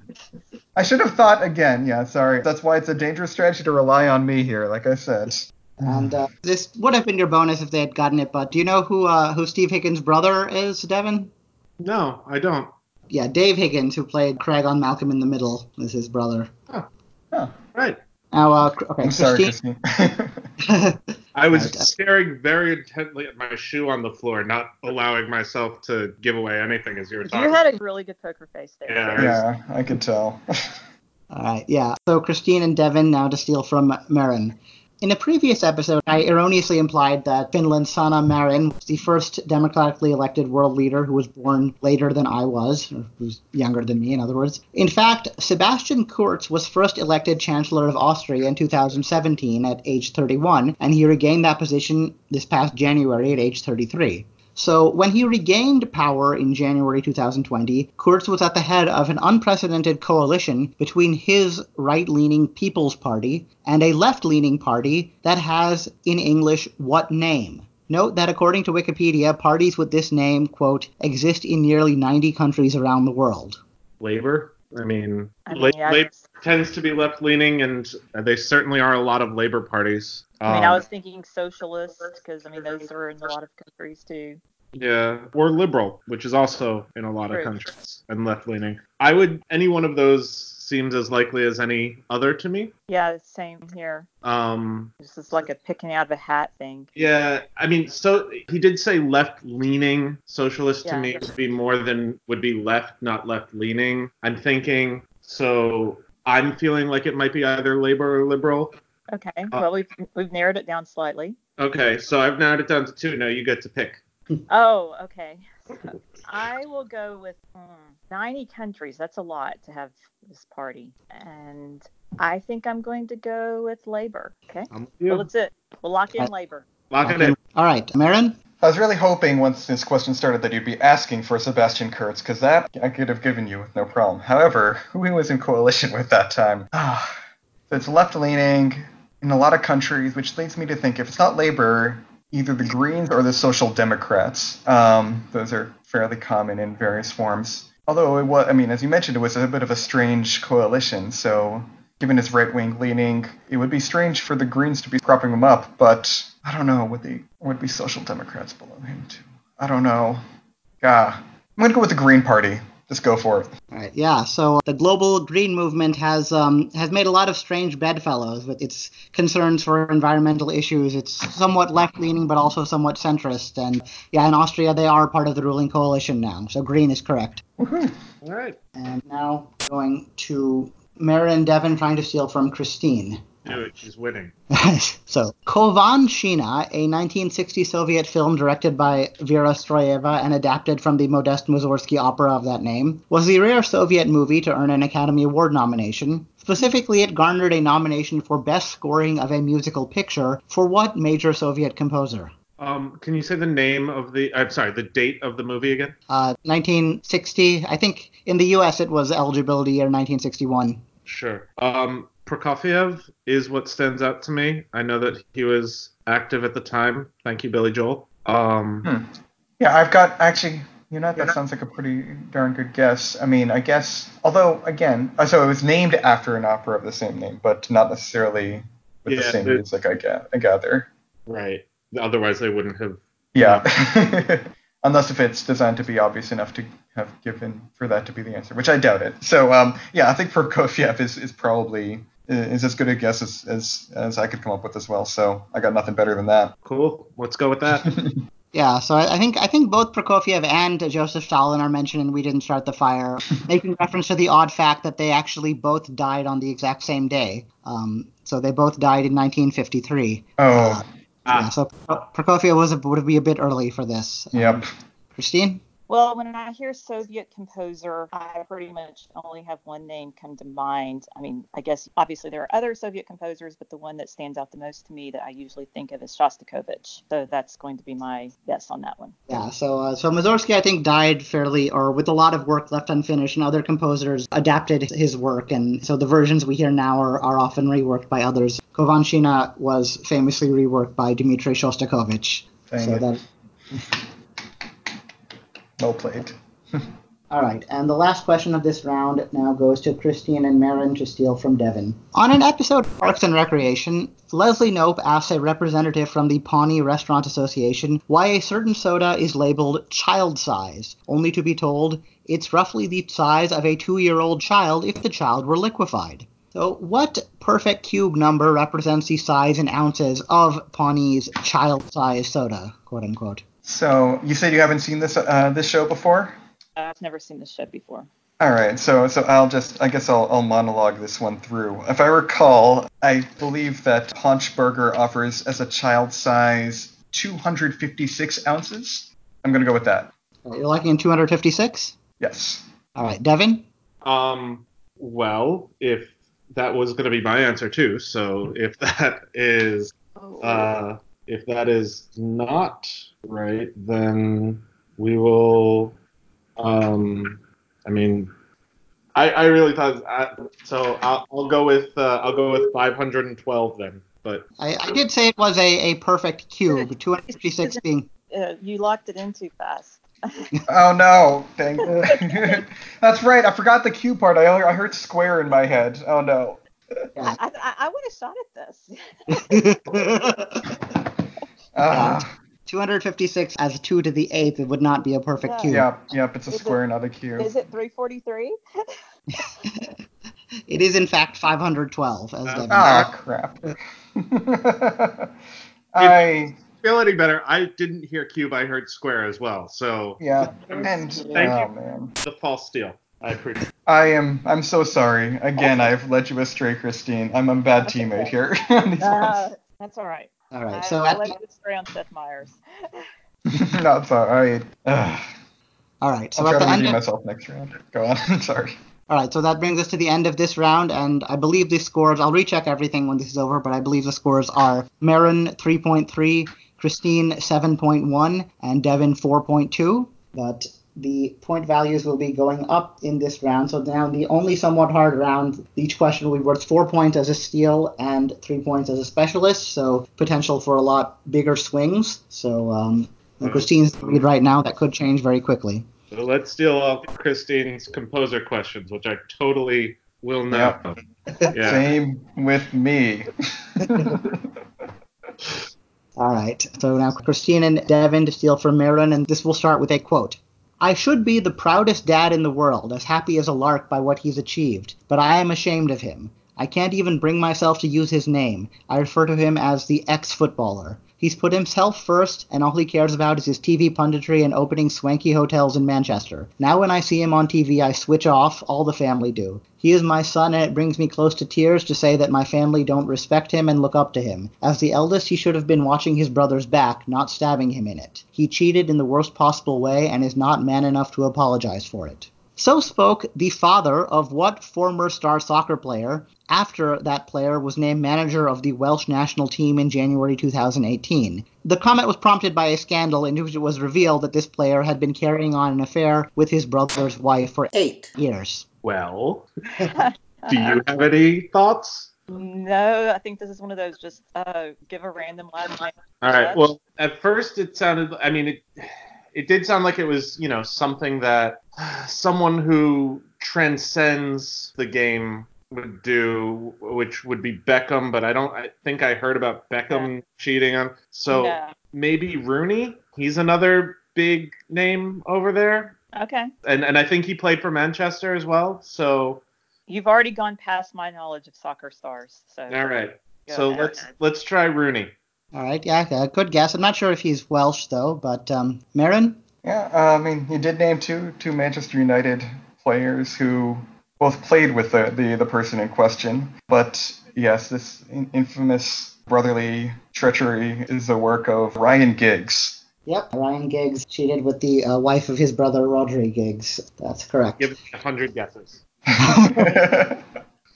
I should have thought again. Yeah, sorry. That's why it's a dangerous strategy to rely on me here, like I said. And uh, this would have been your bonus if they had gotten it, but do you know who uh, who Steve Higgins' brother is, Devin? No, I don't. Yeah, Dave Higgins, who played Craig on Malcolm in the Middle, is his brother. Oh, Right. Now, uh, okay, I'm sorry, Christine. Christine. I was Right. staring very intently at my shoe on the floor, not allowing myself to give away anything as you were you talking. You had a really good poker face there. Yeah. yeah, I could tell. All right, yeah. So Christine and Devin now to steal from Marin. In a previous episode, I erroneously implied that Finland's Sanna Marin was the first democratically elected world leader who was born later than I was, or who's younger than me, in other words. In fact, Sebastian Kurz was first elected Chancellor of Austria in 2017 at age 31, and he regained that position this past January at age 33. So, when he regained power in January 2020, Kurz was at the head of an unprecedented coalition between his right leaning People's Party and a left leaning party that has, in English, what name? Note that according to Wikipedia, parties with this name, quote, exist in nearly 90 countries around the world. Labor. I mean, I mean, la- yeah, I labor tends to be left leaning, and they certainly are a lot of labor parties. I mean, I Um, was thinking socialist because I mean those are in a lot of countries too. Yeah, or liberal, which is also in a lot of countries, and left leaning. I would any one of those seems as likely as any other to me. Yeah, same here. Um, This is like a picking out of a hat thing. yeah, I mean, so he did say left leaning socialist to Yeah. me would be more than would be left, not left leaning. I'm thinking, so I'm feeling like it might be either labor or liberal. Okay. Uh, well, we've we've narrowed it down slightly. Okay, so I've narrowed it down to two. Now you get to pick. Oh, okay. So I will go with hmm, 90 countries. That's a lot to have this party. And I think I'm going to go with labor. Okay. I'm with you. Well, that's it. We'll lock in labor. Lock it in. All right, Marin? I was really hoping once this question started that you'd be asking for Sebastian Kurz, because that I could have given you with no problem. However, who he was in coalition with that time? Ah, so it's left leaning in a lot of countries, which leads me to think if it's not Labour, either the Greens or the Social Democrats. Um, those are fairly common in various forms. Although it was, I mean, as you mentioned, it was a bit of a strange coalition. So given his right wing leaning, it would be strange for the Greens to be propping him up. But I don't know. Would the would be Social Democrats below him too? I don't know. Ah, I'm gonna go with the Green Party. Just go for it. All right, yeah. So the global green movement has um, has made a lot of strange bedfellows with its concerns for environmental issues. It's somewhat left leaning, but also somewhat centrist. And yeah, in Austria, they are part of the ruling coalition now. So green is correct. Woohoo. All right. And now going to Marin Devin trying to steal from Christine. Do it. She's winning. so, Khovanshchina, a 1960 Soviet film directed by Vera Stroyeva and adapted from the Modest Mussorgsky opera of that name, was the rare Soviet movie to earn an Academy Award nomination. Specifically, it garnered a nomination for Best Scoring of a Musical Picture for what major Soviet composer? Um, can you say the name of the? I'm sorry, the date of the movie again? Uh, 1960. I think in the U.S. it was eligibility year 1961. Sure. Um, Prokofiev is what stands out to me. I know that he was active at the time. Thank you, Billy Joel. Um, Hmm. Yeah, I've got actually. You know, that sounds like a pretty darn good guess. I mean, I guess, although again, uh, so it was named after an opera of the same name, but not necessarily with the Yeah, same it- music. I ga- I gather. right. Otherwise, they wouldn't have. Yeah. Unless if it's designed to be obvious enough to have given for that to be the answer, which I doubt it. So um, yeah, I think Prokofiev is, is probably is as good a guess as, as as I could come up with as well. So I got nothing better than that. Cool. Let's go with that. Yeah, so I, I think I think both Prokofiev and Joseph Stalin are mentioned in We Didn't Start the Fire, making reference to the odd fact that they actually both died on the exact same day. Um, so they both died in 1953. Oh, Yeah, so Pro- Prokofiev was a, would be a bit early for this. Um, yep. Christine? Well, when I hear Soviet composer, I pretty much only have one name come to mind. I mean, I guess obviously there are other Soviet composers, but the one that stands out the most to me that I usually think of is Shostakovich. So that's going to be my guess on that one. Yeah, so uh, so Mussorgsky I think died fairly, or with a lot of work left unfinished, and other composers adapted his work, and so the versions we hear now are, are often reworked by others. Khovanshchina was famously reworked by Dmitri Shostakovich. Dang so it. that Well played. All right, and the last question of this round now goes to Christine and Marin to steal from Devin. On an episode of Parks and Recreation, Leslie Knope asks a representative from the Pawnee Restaurant Association why a certain soda is labeled child size, only to be told it's roughly the size of a two year old child if the child were liquefied. So, what perfect cube number represents the size in ounces of Pawnee's child size soda, quote unquote? So you said you haven't seen this uh, this show before? I've never seen this show before. All right, so so I'll just I guess I'll, I'll monologue this one through. If I recall, I believe that Paunch Burger offers as a child size 256 ounces. I'm gonna go with that. You're liking in 256? Yes. All right, Devin? Um, well, if that was going to be my answer too, so if that is Oh, uh, if that is not right, then we will. Um, I mean, I, I really thought I, so. I'll, I'll go with uh, I'll go with 512 then. But I, I did say it was a, a perfect cube, 256 being. uh, you locked it in too fast. Oh no! Dang. That's right. I forgot the Q part. I only, I heard square in my head. Oh no. I, I, I would have shot at this. Ah, 256 as 2 to the 8th, it would not be a perfect Yeah. cube. yep, yep. It's a Is it- square, not a cube. Is it 343? It is, in fact, 512, as Uh, Devin Ah, crap. I feel any better? I didn't hear cube. I heard square as well. So yeah, and Thank oh you. man, the false steal. I appreciate. I am. I'm so sorry. Again, I've led you astray, Christine. I'm a bad teammate okay. here. on these Uh, that's all right. All right, I, so I at let the, you stray on Seth Meyers. ones. That's all right. Ugh. all right, so I'll at try to end redeem of, myself next round. Go on. sorry. all right, so that brings us to the end of this round, and I believe the scores. I'll recheck everything when this is over, but I believe the scores are Marin 3.3, Christine 7.1, and Devin 4.2. But the point values will be going up in this round. So now the only somewhat hard round, each question will be worth four points as a steal and three points as a specialist. So potential for a lot bigger swings. So um. Christine's the lead right now. That could change very quickly. So let's steal off Christine's composer questions, which I totally will know. Yeah. Same with me. All right. So now Christine and Devin to steal from Marin, and this will start with a quote. I should be the proudest dad in the world, as happy as a lark by what he's achieved, but I am ashamed of him. I can't even bring myself to use his name. I refer to him as the ex footballer. He's put himself first, and all he cares about is his TV punditry and opening swanky hotels in Manchester. Now, when I see him on TV, I switch off. All the family do. He is my son, and it brings me close to tears to say that my family don't respect him and look up to him. As the eldest, he should have been watching his brother's back, not stabbing him in it. He cheated in the worst possible way and is not man enough to apologize for it. So spoke the father of what former star soccer player after that player was named manager of the Welsh national team in January 2018. The comment was prompted by a scandal in which it was revealed that this player had been carrying on an affair with his brother's wife for eight years. Well, do you have any thoughts? No, I think this is one of those just uh, give a random last name. All right. Well, at first it sounded. I mean, it it did sound like it was you know something that someone who transcends the game would do, which would be Beckham. But I don't. I think I heard about Beckham Yeah. cheating on. So maybe Rooney. He's another big name over there, Okay. and and I think he played for Manchester as well. So You've already gone past my knowledge of soccer stars. So all right. So ahead. let's let's try Rooney. All right, yeah, uh, good guess. I'm not sure if he's Welsh though, but um, Marin. Yeah, uh, I mean, he did name two two Manchester United players who both played with the, the, the person in question. But yes, this in- infamous brotherly treachery is the work of Ryan Giggs. Yep, Ryan Giggs cheated with the uh, wife of his brother Rhodri Giggs. That's correct. Give me a hundred guesses.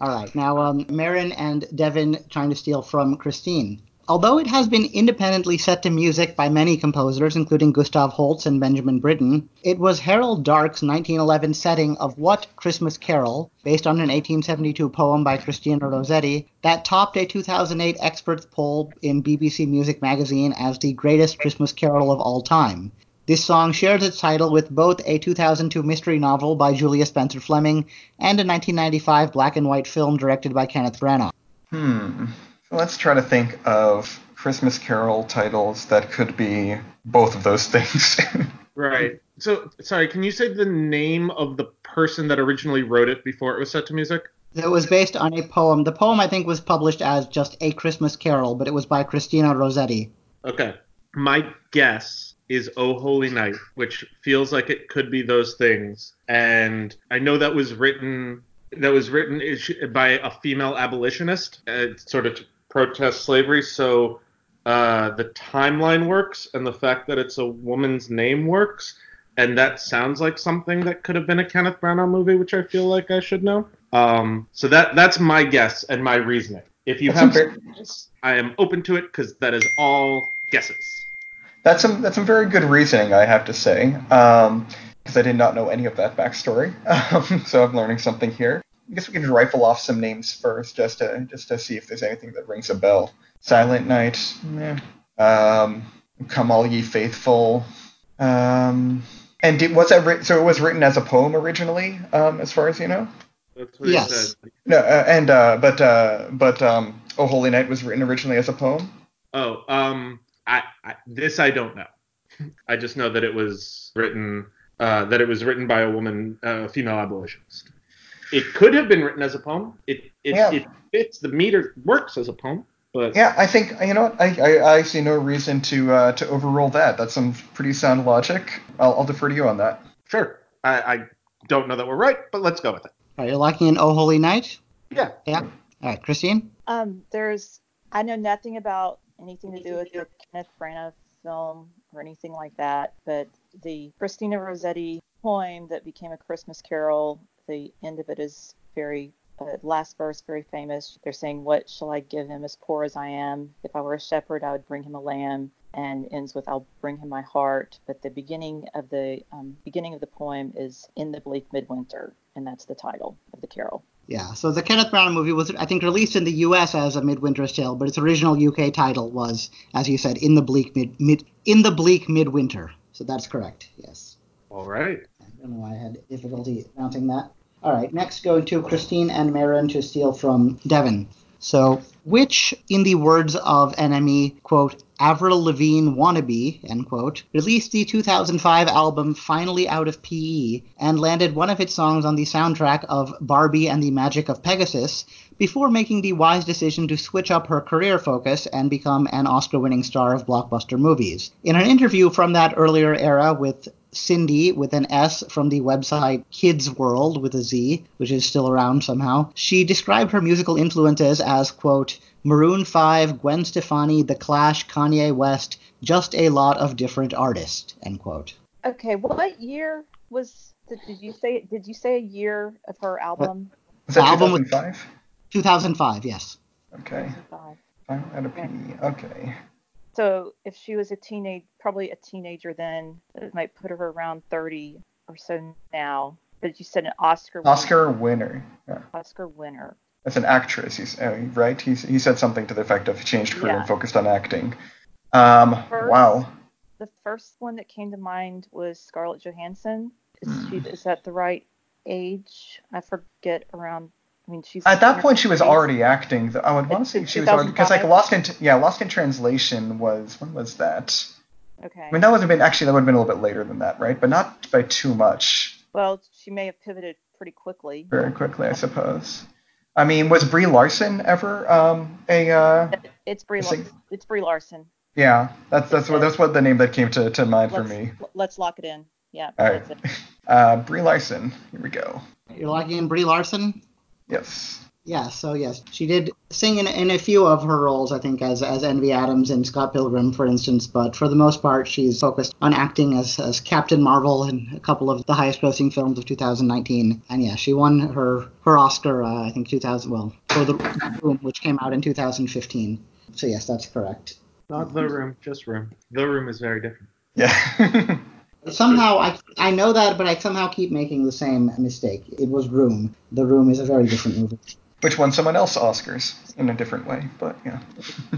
All right, now um, Marin and Devin trying to steal from Christine. Although it has been independently set to music by many composers, including Gustav Holst and Benjamin Britten, it was Harold Darke's 1911 setting of What Christmas Carol, based on an 1872 poem by Christina Rossetti, that topped a 2008 experts poll in BBC Music magazine as the greatest Christmas carol of all time. This song shares its title with both a 2002 mystery novel by Julia Spencer Fleming and a 1995 black and white film directed by Kenneth Branagh. hmm. So let's try to think of Christmas Carol titles that could be both of those things. Right. So, sorry, can you say the name of the person that originally wrote it before it was set to music? It was based on a poem. The poem, I think, was published as just A Christmas Carol, but it was by Christina Rossetti. Okay. My guess is Oh Holy Night, which feels like it could be those things. And I know that was written that was written by a female abolitionist, uh, sort of to protest slavery. So uh, the timeline works, and the fact that it's a woman's name works, and that sounds like something that could have been a Kenneth Branagh movie, which I feel like I should know. Um, so that that's my guess and my reasoning. If you That's have I am open to it because that is all guesses. That's some that's some very good reasoning, I have to say, because I did not know any of that backstory. Um, so I'm learning something here. I guess we can rifle off some names first, just to just to see if there's anything that rings a bell. Silent Night, meh. Um, Come All Ye Faithful. Um, and did, was that written? So it was written as a poem originally, um, as far as you know. That's what Yes. said. No, uh, and uh, but uh, but um, Oh Holy Night was written originally as a poem. Oh, um, I, I this I don't know. I just know that it was written uh, that it was written by a woman, uh, a female abolitionist. It could have been written as a poem. It it, Yeah. it fits the meter works as a poem, but Yeah, I think you know what I, I, I see no reason to uh, to overrule that. That's some pretty sound logic. I'll, I'll defer to you on that. sure. I, I don't know that we're right, but let's go with it. All right, you're locking in Oh Holy Night? Yeah. Yeah. All right, Christine? Um, there's I know nothing about anything to do with the Kenneth Branagh film or anything like that, but the Christina Rossetti poem that became a Christmas Carol, the end of it is very uh, last verse very famous. They're saying, "What shall I give him as poor as I am? If I were a shepherd, I would bring him a lamb." And ends with, "I'll bring him my heart." But the beginning of the um, beginning of the poem is "In the bleak midwinter," and that's the title of the carol. Yeah, so the Kenneth Branagh movie was, I think, released in the U.S. as a Midwinter's Tale, but its original U.K. title was, as you said, In the Bleak Mid, mid In the Bleak Midwinter. So that's correct. Yes. All right. I don't know why I had difficulty mounting that. All right, next going to Christine and Marin to steal from Devin. So, which, in the words of NME, quote, Avril Lavigne wannabe, end quote, released the 2005 album Finally Out of PE and landed one of its songs on the soundtrack of Barbie and the Magic of Pegasus before making the wise decision to switch up her career focus and become an Oscar winning star of blockbuster movies. In an interview from that earlier era with Cindy with an S from the website Kids World with a Z, which is still around somehow. She described her musical influences as, quote, Maroon 5, Gwen Stefani, The Clash, Kanye West, just a lot of different artists, end quote. Okay, what year was did, did you say did you say a year of her album? Was that The album was- 2005? 2005, yes. Okay. 2005. Fine, Out of PE. Okay. So if she was a teenage, probably a teenager then, it might put her around 30 or so now. But you said an Oscar winner- Oscar winner. Yeah. Oscar winner. As an actress, he's uh, right. He's, he said something to the effect of he changed career Yeah. and focused on acting. Um, First- wow. The first one that came to mind was Scarlett Johansson. Is she Hmm. is that the right age? I forget around. I mean, she's At that point, she was already acting. though. I would want to say she was already because like Lost in yeah Lost in Translation was when was that? Okay. I mean that would have been actually that would have been a little bit later than that, right? But not by too much. Well, she may have pivoted pretty quickly. Very quickly, I suppose. I mean, was Brie Larson ever um, a? Uh, It's Brie. I Lar- it's Brie Larson. yeah, that's that's what that's what the name that came to, to mind for Let's me. let's lock it in. Yeah. All right, uh, Brie Larson. Here we go. You're locking in Brie Larson? Yes. Yeah, so yes, she did sing in, in a few of her roles, I think, as as Envy Adams in Scott Pilgrim, for instance. But for the most part, she's focused on acting as, as Captain Marvel in a couple of the highest-grossing films of 2019. And yeah, she won her her Oscar, uh, I think, 2000. Well, for the Room, which came out in 2015. So yes, that's correct. Not the room, just room. The room is very different. Yeah. Somehow I I know that, but I somehow keep making the same mistake. It was Room. The Room is a very different movie. Which won someone else Oscars in a different way, but yeah.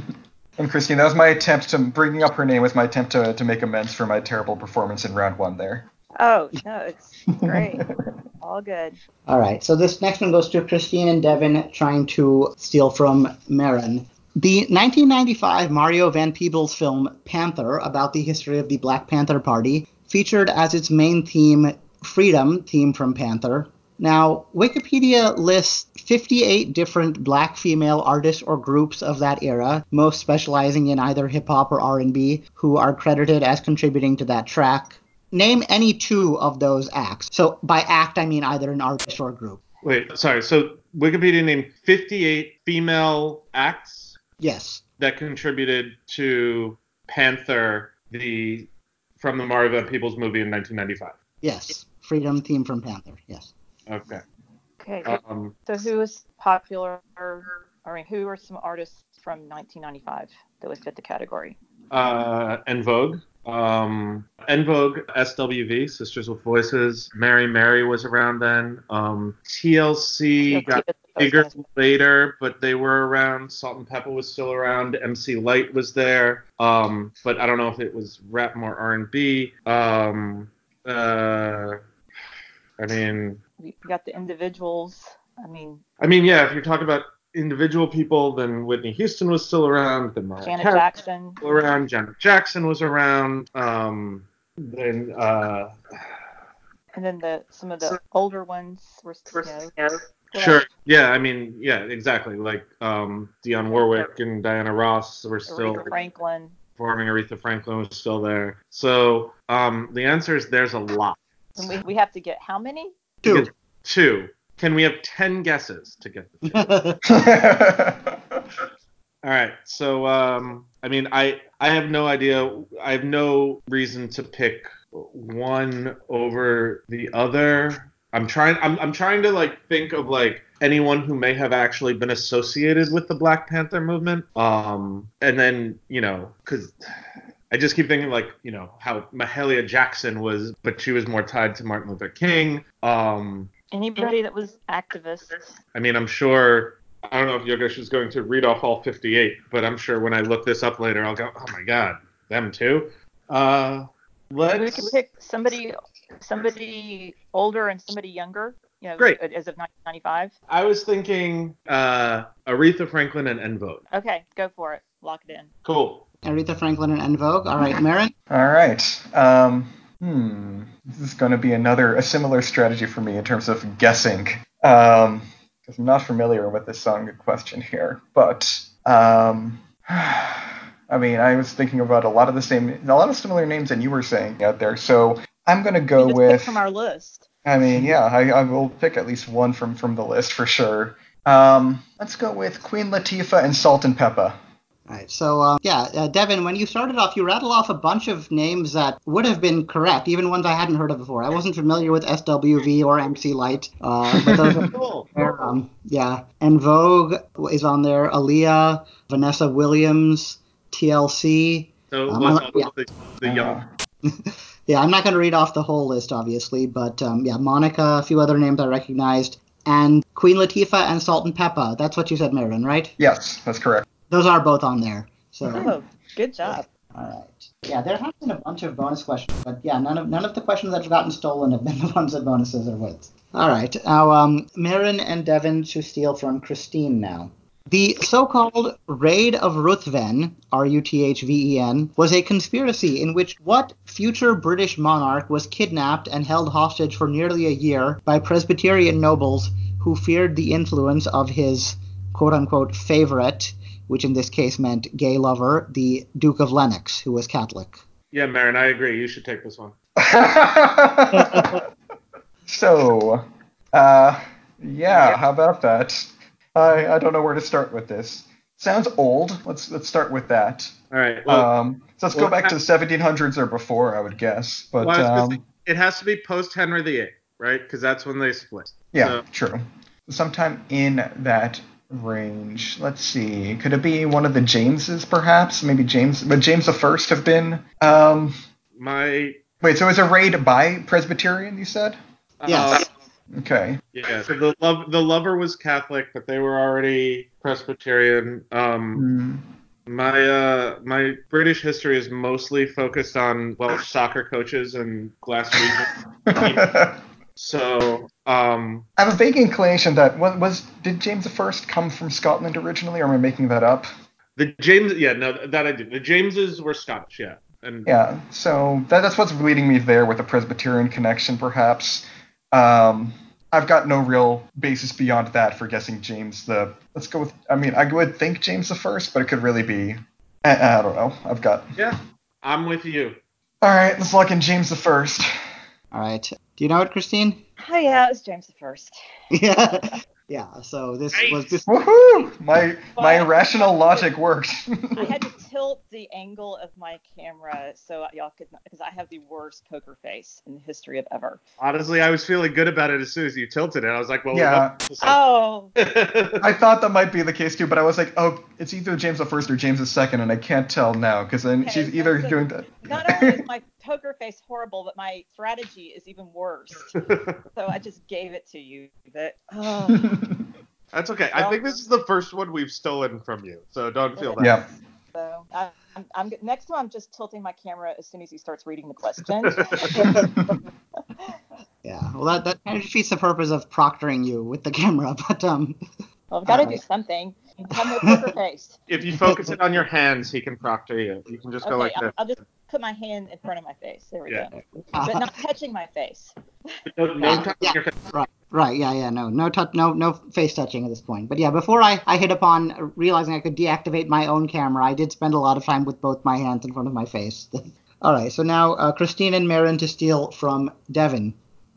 and Christine, that was my attempt to bringing up her name was my attempt to, to make amends for my terrible performance in round one there. Oh no, it's great. All good. All right, so this next one goes to Christine and Devin trying to steal from Marin. The 1995 Mario Van Peebles film Panther, about the history of the Black Panther Party, featured as its main theme Freedom, theme from Panther. Now, Wikipedia lists 58 different black female artists or groups of that era, most specializing in either hip hop or R&B, who are credited as contributing to that track. Name any two of those acts. So by act, I mean either an artist or a group. Wait, sorry. So Wikipedia named 58 female acts Yes. that contributed to Panther, the from the Mario Peebles movie in 1995. Yes. Freedom theme from Panther. Yes. Okay. Okay. Um, so who is popular? I mean, who are some artists from 1995 that would fit the category? uh, En Vogue. Um, En Vogue, SWV, Sisters with Voices. Mary Mary was around then. Um, TLC got bigger later, but they were around. Salt-N-Pepa was still around. MC Lyte was there, um, but I don't know if it was rap more R&B. Um, uh, I mean, We got the individuals. I mean, I mean, yeah. If you're talking about individual people, then Whitney Houston was still around. Then Mariah Janet Jackson. still around. Janet Jackson was around. Um, then uh, And then the some of the older ones were, you know, sure, yeah. I mean, yeah, exactly. Like um, Dionne Warwick and Diana Ross were still Aretha Franklin. performing. Aretha Franklin was still there. So um, the answer is there's a lot. And we, we have to get how many? Two. Two. Can we have ten guesses to get the two? All right. So, um, I mean, I I have no idea. I have no reason to pick one over the other. I'm trying. I'm I'm trying to like think of like anyone who may have actually been associated with the Black Panther movement. Um, and then you know, because. I just keep thinking like, you know, how Mahalia Jackson was, but she was more tied to Martin Luther King. Um, Anybody that was activist. I mean, I'm sure. I don't know if Yogesh is going to read off all 58, but I'm sure when I look this up later, I'll go, "Oh my God, them too." Uh, We let's. could pick somebody somebody older and somebody younger. you know, Great. as of 1995. I was thinking uh, Aretha Franklin and En Vogue. Okay, go for it. Lock it in. Cool. Aretha Franklin and En Vogue. All right, Marin. All right. Um, hmm. This is going to be another a similar strategy for me in terms of guessing. Um, because I'm not familiar with this song in question here, but um, I mean, I was thinking about a lot of the same, a lot of similar names that you were saying out there. So I'm going to go You just with. pick from our list. I mean, yeah, I, I will pick at least one from from the list for sure. Um, let's go with Queen Latifah and Salt-N-Pepa. All right. So, uh, yeah, uh, Devin, when you started off, you rattled off a bunch of names that would have been correct, even ones I hadn't heard of before. I wasn't familiar with SWV or MC Lyte, uh, but those are Cool. Um, yeah. En Vogue is on there. Aaliyah, Vanessa Williams, TLC. So Um, was yeah. the, the young. Yeah, I'm not going to read off the whole list, obviously, but um, yeah, Monica, a few other names I recognized, and Queen Latifah and Salt-N-Pepa. That's what you said, Marin, right? Yes, that's correct. Those are both on there. So. Oh, good job. All right. Yeah, there have been a bunch of bonus questions, but yeah, none of none of the questions that have gotten stolen have been the ones that bonuses are with. All right. Now, um, Marin and Devin to steal from Christine now. The so-called Raid of Ruthven, R-U-T-H-V-E-N, was a conspiracy in which what future British monarch was kidnapped and held hostage for nearly a year by Presbyterian nobles who feared the influence of his quote-unquote favorite, which in this case meant gay lover, the Duke of Lennox, who was Catholic. Yeah, Marin, I agree. You should take this one. so, uh, yeah, how about that? I, I don't know where to start with this. Sounds old. Let's let's start with that. All right. Well, Um, so let's well, go back to the 1700s or before, I would guess. But well, I was gonna um, say, it has to be post Henry VIII, right? Because that's when they split. yeah, So- true. Sometime in that range. Let's see. Could it be one of the Jameses, perhaps? Maybe James. Would James the First have been? Um, My wait. So it was a raid by Presbyterian? You said? Yes. uh, Okay. yeah. So the love the lover was Catholic, but they were already Presbyterian. Um, Hmm. my uh my British history is mostly focused on Welsh soccer coaches and Glaswegian. so um I have a vague inclination that was, was did James I come from Scotland originally, or am I making that up? the James yeah no that I do the Jameses were Scottish yeah and Yeah, so that, that's what's leading me there with a Presbyterian connection, perhaps. Um, I've got no real basis beyond that for guessing James the. Let's go with. I mean, I would think James the First, but it could really be. I, I don't know. I've got. yeah I'm with you. All right, let's lock in James the First. All right. Do you know it, Christine? Oh yeah, it was James the First. Yeah. Yeah. So this was this. Woohoo! My my But- irrational logic worked. I had to tilt the angle of my camera so y'all could because I have the worst poker face in the history of ever. Honestly, I was feeling good about it as soon as you tilted it. I was like, well, Yeah. we Oh, I thought that might be the case too, but I was like, oh, it's either James the First or James the Second, and I can't tell now because then Okay, she's so- either so doing that. not only is my poker face horrible, but my strategy is even worse. So I just gave it to you. But oh, That's okay. I think this is the first one we've stolen from you, so don't feel bad. yeah. so I, I'm, I'm next time I'm just tilting my camera as soon as he starts reading the question. Yeah. Well, that that kind of defeats the purpose of proctoring you with the camera, but um. Well, I've got to do something. I have no poker face. If you focus it on your hands, he can proctor you. You can just go like I'll, this. I'll just put my hand in front of my face. There we Yeah. go. But not touching my face. No, no touching yeah. your face. Right, right, yeah, yeah, no, no, touch, no, no face touching at this point. But yeah, before I, I hit upon realizing I could deactivate my own camera, I did spend a lot of time with both my hands in front of my face. All right, so now uh, Christine and Marin to steal from Devin.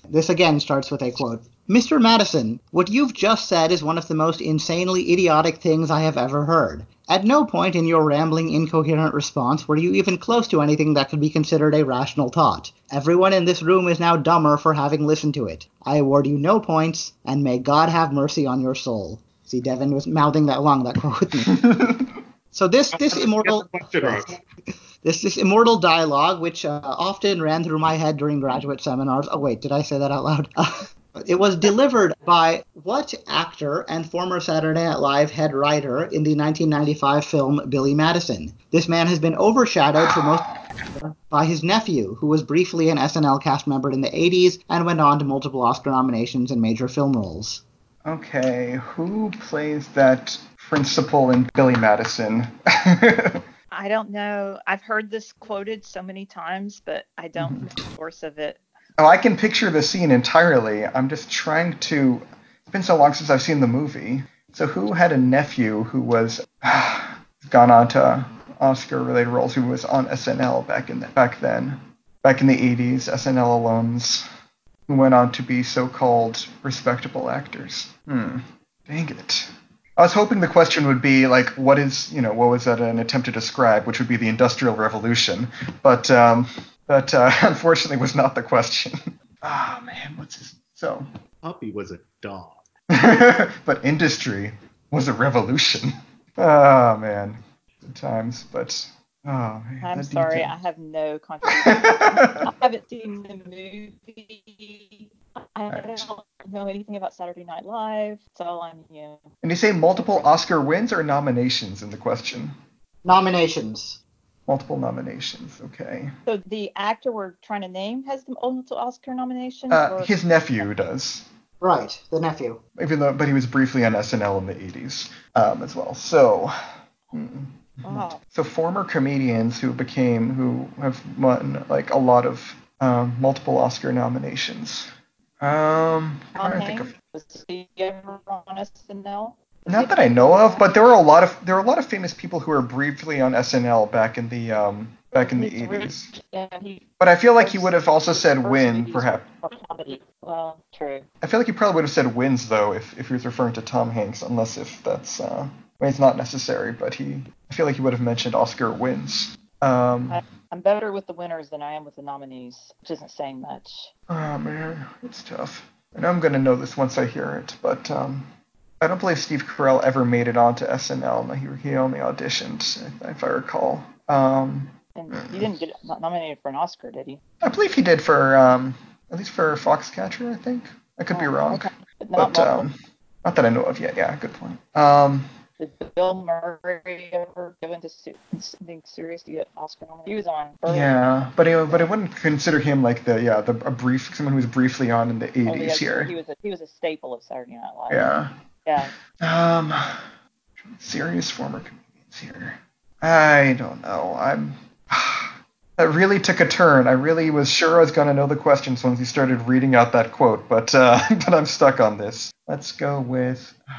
This again starts with a quote. Mr. Madison, what you've just said is one of the most insanely idiotic things I have ever heard. At no point in your rambling, incoherent response were you even close to anything that could be considered a rational thought. Everyone in this room is now dumber for having listened to it. I award you no points, and may God have mercy on your soul. See, Devin was mouthing that along that quote with me. So this this immortal this this immortal dialogue, which uh, often ran through my head during graduate seminars. Oh wait, did I say that out loud? It was delivered by what actor and former Saturday Night Live head writer in the 1995 film Billy Madison? This man has been overshadowed for most by his nephew, who was briefly an SNL cast member in the 80s and went on to multiple Oscar nominations and major film roles. Okay, who plays that principal in Billy Madison? I don't know. I've heard this quoted so many times, but I don't know the source of it. Oh, I can picture the scene entirely. I'm just trying to. It's been so long since I've seen the movie. So who had a nephew who was gone on to Oscar-related roles? Who was on SNL back in the, back then, back in the 80s? SNL alums who went on to be so-called respectable actors. Hmm. Dang it. I was hoping the question would be like, what is, you know, what was that an attempt to describe, which would be the Industrial Revolution, but um, but uh, unfortunately was not the question. Ah, oh, man, what's his? So. Puppy was a dog. but industry was a revolution. Oh man, good times. But oh man. I'm sorry, detail. I have no contribution. I haven't seen the movie. I don't know anything about Saturday Night Live. That's all I'm here. And you say multiple Oscar wins or nominations in the question? Nominations. Multiple nominations. Okay. So the actor we're trying to name has the multiple Oscar nominations. Uh, his nephew does. Right, the nephew. Even though, but he was briefly on SNL in the 80s um, as well. So. Hmm. Wow. So former comedians who became who have won like a lot of um, multiple Oscar nominations. Um, Tom Hanks of... was he ever on SNL? Not that I know of, but there were a lot of there were a lot of famous people who were briefly on SNL back in the um back in the eighties. Yeah, but I feel like he would have also said win, perhaps. Well, true. I feel like he probably would have said wins though if if he was referring to Tom Hanks, unless if that's uh, I mean it's not necessary, but he I feel like he would have mentioned Oscar wins. Um, I, I'm better with the winners than I am with the nominees, which isn't saying much. Oh man, it's tough. I know I'm gonna know this once I hear it, but um, I don't believe Steve Carell ever made it onto SNL. He, he only auditioned, if I recall. Um, and he didn't get nominated for an Oscar, did he? I believe he did for um, at least for Foxcatcher, I think. I could oh, be wrong, okay. but, not, um, not that I know of yet. Yeah, good point. Um, did Bill Murray ever go into something serious to get Oscar nominated? He was on. Early. Yeah, but I, but I wouldn't consider him like the yeah the a brief someone who was briefly on in the 80s oh, yeah, here. He was a, he was a staple of Saturday Night Live. Yeah. Yeah. Um, serious former comedians here. I don't know. I'm. That really took a turn. I really was sure I was going to know the questions once he started reading out that quote, but uh, but I'm stuck on this. Let's go with. Oh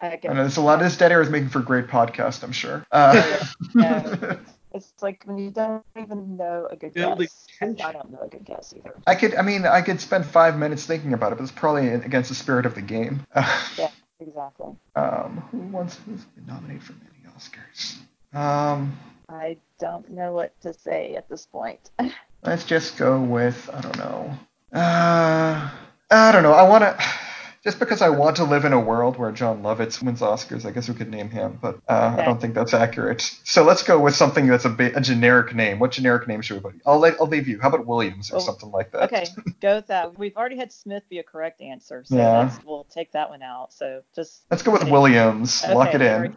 God. I, I know there's a lot of this dead air is making for great podcast. I'm sure. Uh, yeah. It's like when you don't even know a good guess. I don't know a good guess either. I could, I mean, I could spend five minutes thinking about it, but it's probably against the spirit of the game. yeah, exactly. Um, who wants who's been nominated for many Oscars? Um, I don't know what to say at this point. let's just go with I don't know. Uh, I don't know. I want to just because I want to live in a world where Jon Lovitz wins Oscars, I guess we could name him, but uh, okay. I don't think that's accurate. So let's go with something that's a, ba- a generic name. What generic name should we put? I'll let, I'll leave you. How about Williams or oh, something like that? Okay, go with that. We've already had Smith be a correct answer, so yeah. we'll take that one out. So just let's go with Williams. Okay, lock it in.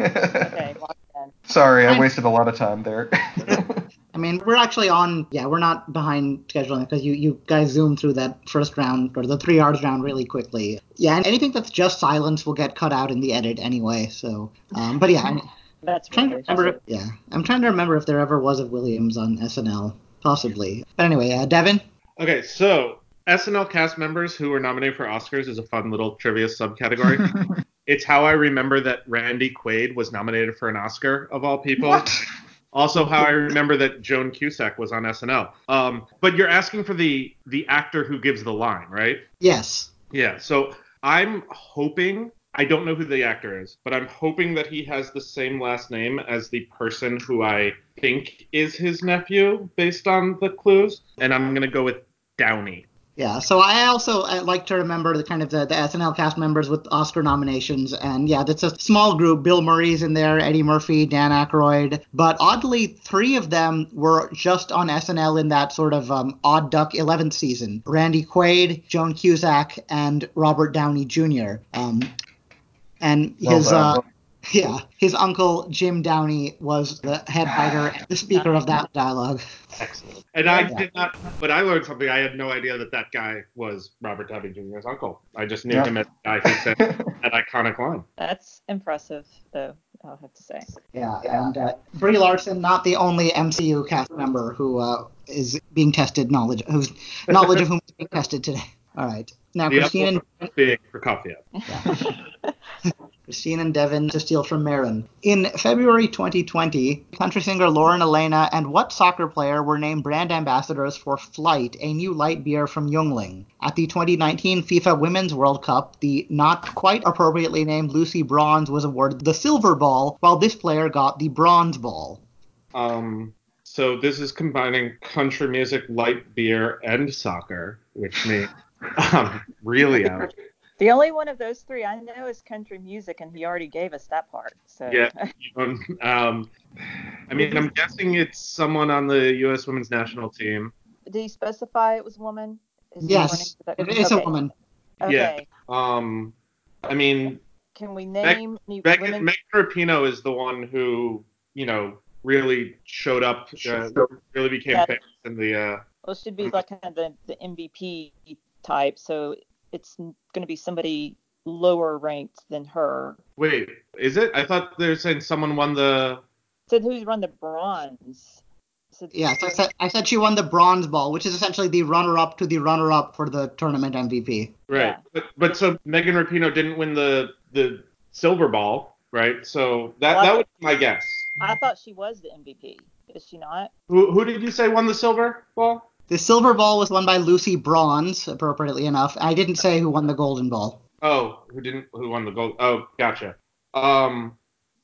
okay, lock it in. Sorry, I wasted a lot of time there. I mean, we're actually on. Yeah, we're not behind scheduling because you you guys zoom through that first round or the three yards round really quickly. Yeah, and anything that's just silence will get cut out in the edit anyway. So, um, but yeah, I'm that's trying to remember. If, yeah, I'm trying to remember if there ever was a Williams on SNL, possibly. But anyway, uh, Devin. Okay, so SNL cast members who were nominated for Oscars is a fun little trivia subcategory. it's how I remember that Randy Quaid was nominated for an Oscar of all people. What? Also, how I remember that Joan Cusack was on SNL. Um, but you're asking for the the actor who gives the line, right? Yes. Yeah. So I'm hoping I don't know who the actor is, but I'm hoping that he has the same last name as the person who I think is his nephew based on the clues. And I'm gonna go with Downey. Yeah, so I also I like to remember the kind of the, the SNL cast members with Oscar nominations, and yeah, that's a small group. Bill Murray's in there, Eddie Murphy, Dan Aykroyd, but oddly, three of them were just on SNL in that sort of um, odd duck 11th season. Randy Quaid, Joan Cusack, and Robert Downey Jr. Um, and Well his done. uh, yeah, his uncle Jim Downey was the head writer and the speaker of that dialogue. Excellent. And I Yeah. did not, but I learned something. I had no idea that that guy was Robert Downey Jr.'s uncle. I just knew Yeah. him as the guy who said that iconic line. That's impressive, though. I'll have to say. Yeah, and uh, Brie Larson, not the only MCU cast member who uh, is being tested knowledge, whose knowledge of whom is being tested today. All right, now The Christine and big for coffee. Christine and Devin to steal from Marin. In February 2020, country singer Lauren Alaina and what soccer player were named brand ambassadors for Flight, a new light beer from Yuengling? At the 2019 FIFA Women's World Cup, the not quite appropriately named Lucy Bronze was awarded the silver ball, while this player got the bronze ball. Um, so this is combining country music, light beer, and soccer, which means um, really out. The only one of those three I know is country music, and he already gave us that part. So Yeah. Um, um, I mean, I'm guessing it's someone on the U.S. women's national team. did he specify it was a woman? Is Yes, Lauren- it is a woman. Okay. Um, I mean, Can we name any Megan, women? Megan Rapinoe is the one who, you know, really showed up, uh, really became Yeah. famous in the. Uh, Well, it should be like kind of the, the MVP type. So it's going to be somebody lower ranked than her. wait, is it? I thought they were saying someone won the. Said who's run the bronze. Said, Yes, I said, I said she won the bronze ball, which is essentially the runner-up to the runner-up for the tournament MVP. Right. Yeah. But, but so Megan Rapinoe didn't win the the silver ball, right? So that Well, that thought- would be my guess. I thought she was the MVP. Is she not? Who who did you say won the silver ball? The silver ball was won by Lucy Bronze, appropriately enough. I didn't say who won the golden ball. Oh, who didn't? Who won the gold? Oh, gotcha. Um,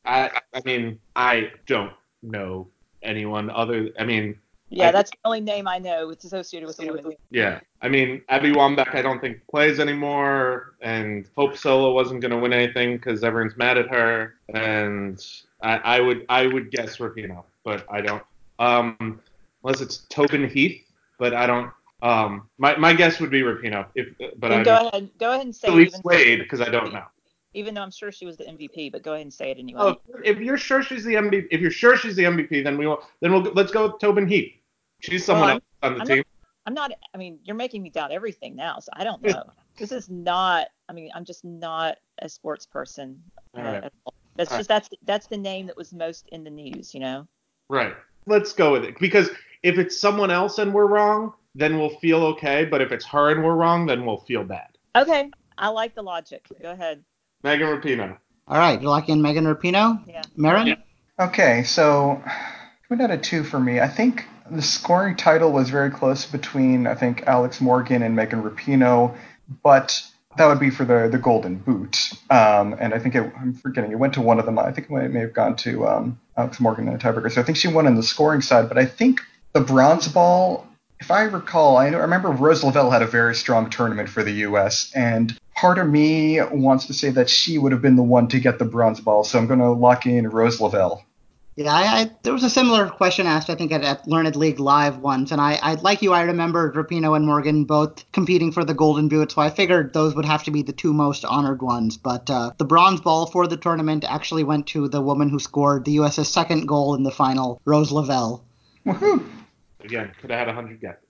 I I mean I don't know anyone other. I mean, Yeah, I- that's the only name I know. It's associated with a woman. yeah. I mean Abby Wambach I don't think plays anymore, and Hope Solo wasn't gonna win anything because everyone's mad at her, and I, I would I would guess Rapinoe, but I don't. Um, unless it's Tobin Heath, but I don't. Um, my, my guess would be Rapinoe, if but I go ahead, go ahead and say least Wade because I don't know. even though I'm sure she was the MVP. But go ahead and say it anyway. Oh, if you're sure she's the MVP, if you're sure she's the MVP, then we will. Then we'll let's go with Tobin Heath. She's someone Well, else on the I'm team. I'm not. I mean, you're making me doubt everything now. So I don't know. this is not. I mean, I'm just not a sports person. uh, right. at all. That's All just that's that's the name that was most in the news. You know. Right. Let's go with it because if it's someone else and we're wrong, then we'll feel okay. But if it's her and we're wrong, then we'll feel bad. Okay, I like the logic. Go ahead. Megan Rapinoe. All right, you're locking in Megan Rapinoe? Yeah. Marin? Yeah. Okay, so two out of two for me. I think the scoring title was very close between I think Alex Morgan and Megan Rapinoe, but that would be for the the Golden Boot. Um, and I think it, I'm forgetting it went to one of them. I think it may have gone to um, Alex Morgan in a tiebreaker. So I think she won on the scoring side, but I think the bronze ball. If I recall, I remember Rose Lavelle had a very strong tournament for the U.S. and part of me wants to say that she would have been the one to get the bronze ball. So I'm going to lock in Rose Lavelle. Yeah, I, I, there was a similar question asked, I think, at, at Learned League Live once, and I, I, like you, I remembered Rapinoe and Morgan both competing for the Golden Boot, so I figured those would have to be the two most honored ones. But uh, the bronze ball for the tournament actually went to the woman who scored the U.S.'s second goal in the final, Rose Lavelle. Woohoo! Again, could have had 100 guesses.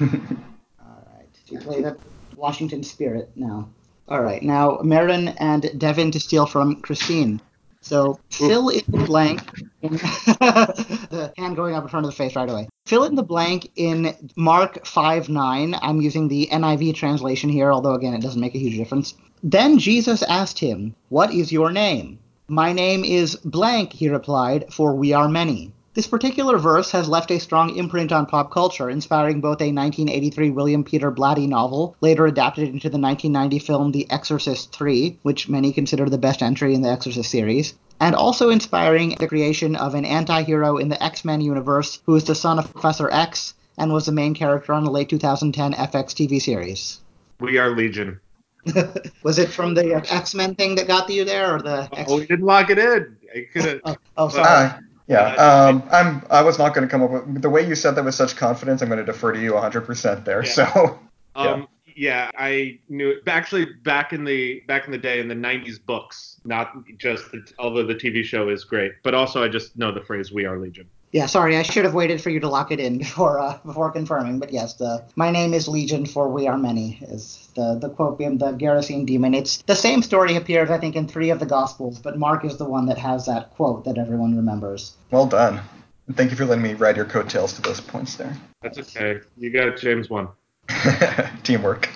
All right, to play the Washington Spirit now. All right, now Marin and Devin to steal from Christine. So fill in the blank. In the hand going up in front of the face right away. Fill in the blank in Mark 5 9. I'm using the NIV translation here, although again it doesn't make a huge difference. Then Jesus asked him, What is your name? My name is blank, he replied, for we are many. This particular verse has left a strong imprint on pop culture, inspiring both a 1983 William Peter Blatty novel, later adapted into the 1990 film The Exorcist 3, which many consider the best entry in the Exorcist series, and also inspiring the creation of an anti hero in the X Men universe who is the son of Professor X and was the main character on the late 2010 FX TV series? We are Legion. was it from the X Men thing that got you there, or the? X- Oh, we didn't lock it in. I could have. oh, oh, sorry. Ah, yeah. Um, I'm. I was not going to come up with the way you said that with such confidence. I'm going to defer to you 100% there. Yeah. So. Um, yeah, I knew it. Actually, back in the back in the day in the '90s books, not just the, although the TV show is great, but also I just know the phrase "We are Legion." Yeah, sorry, I should have waited for you to lock it in before uh, before confirming. But yes, the my name is Legion, for we are many is the the quote being the Gerasene demon. It's the same story appears, I think, in three of the Gospels, but Mark is the one that has that quote that everyone remembers. Well done. And thank you for letting me ride your coattails to those points there. That's okay. You got James one. Teamwork.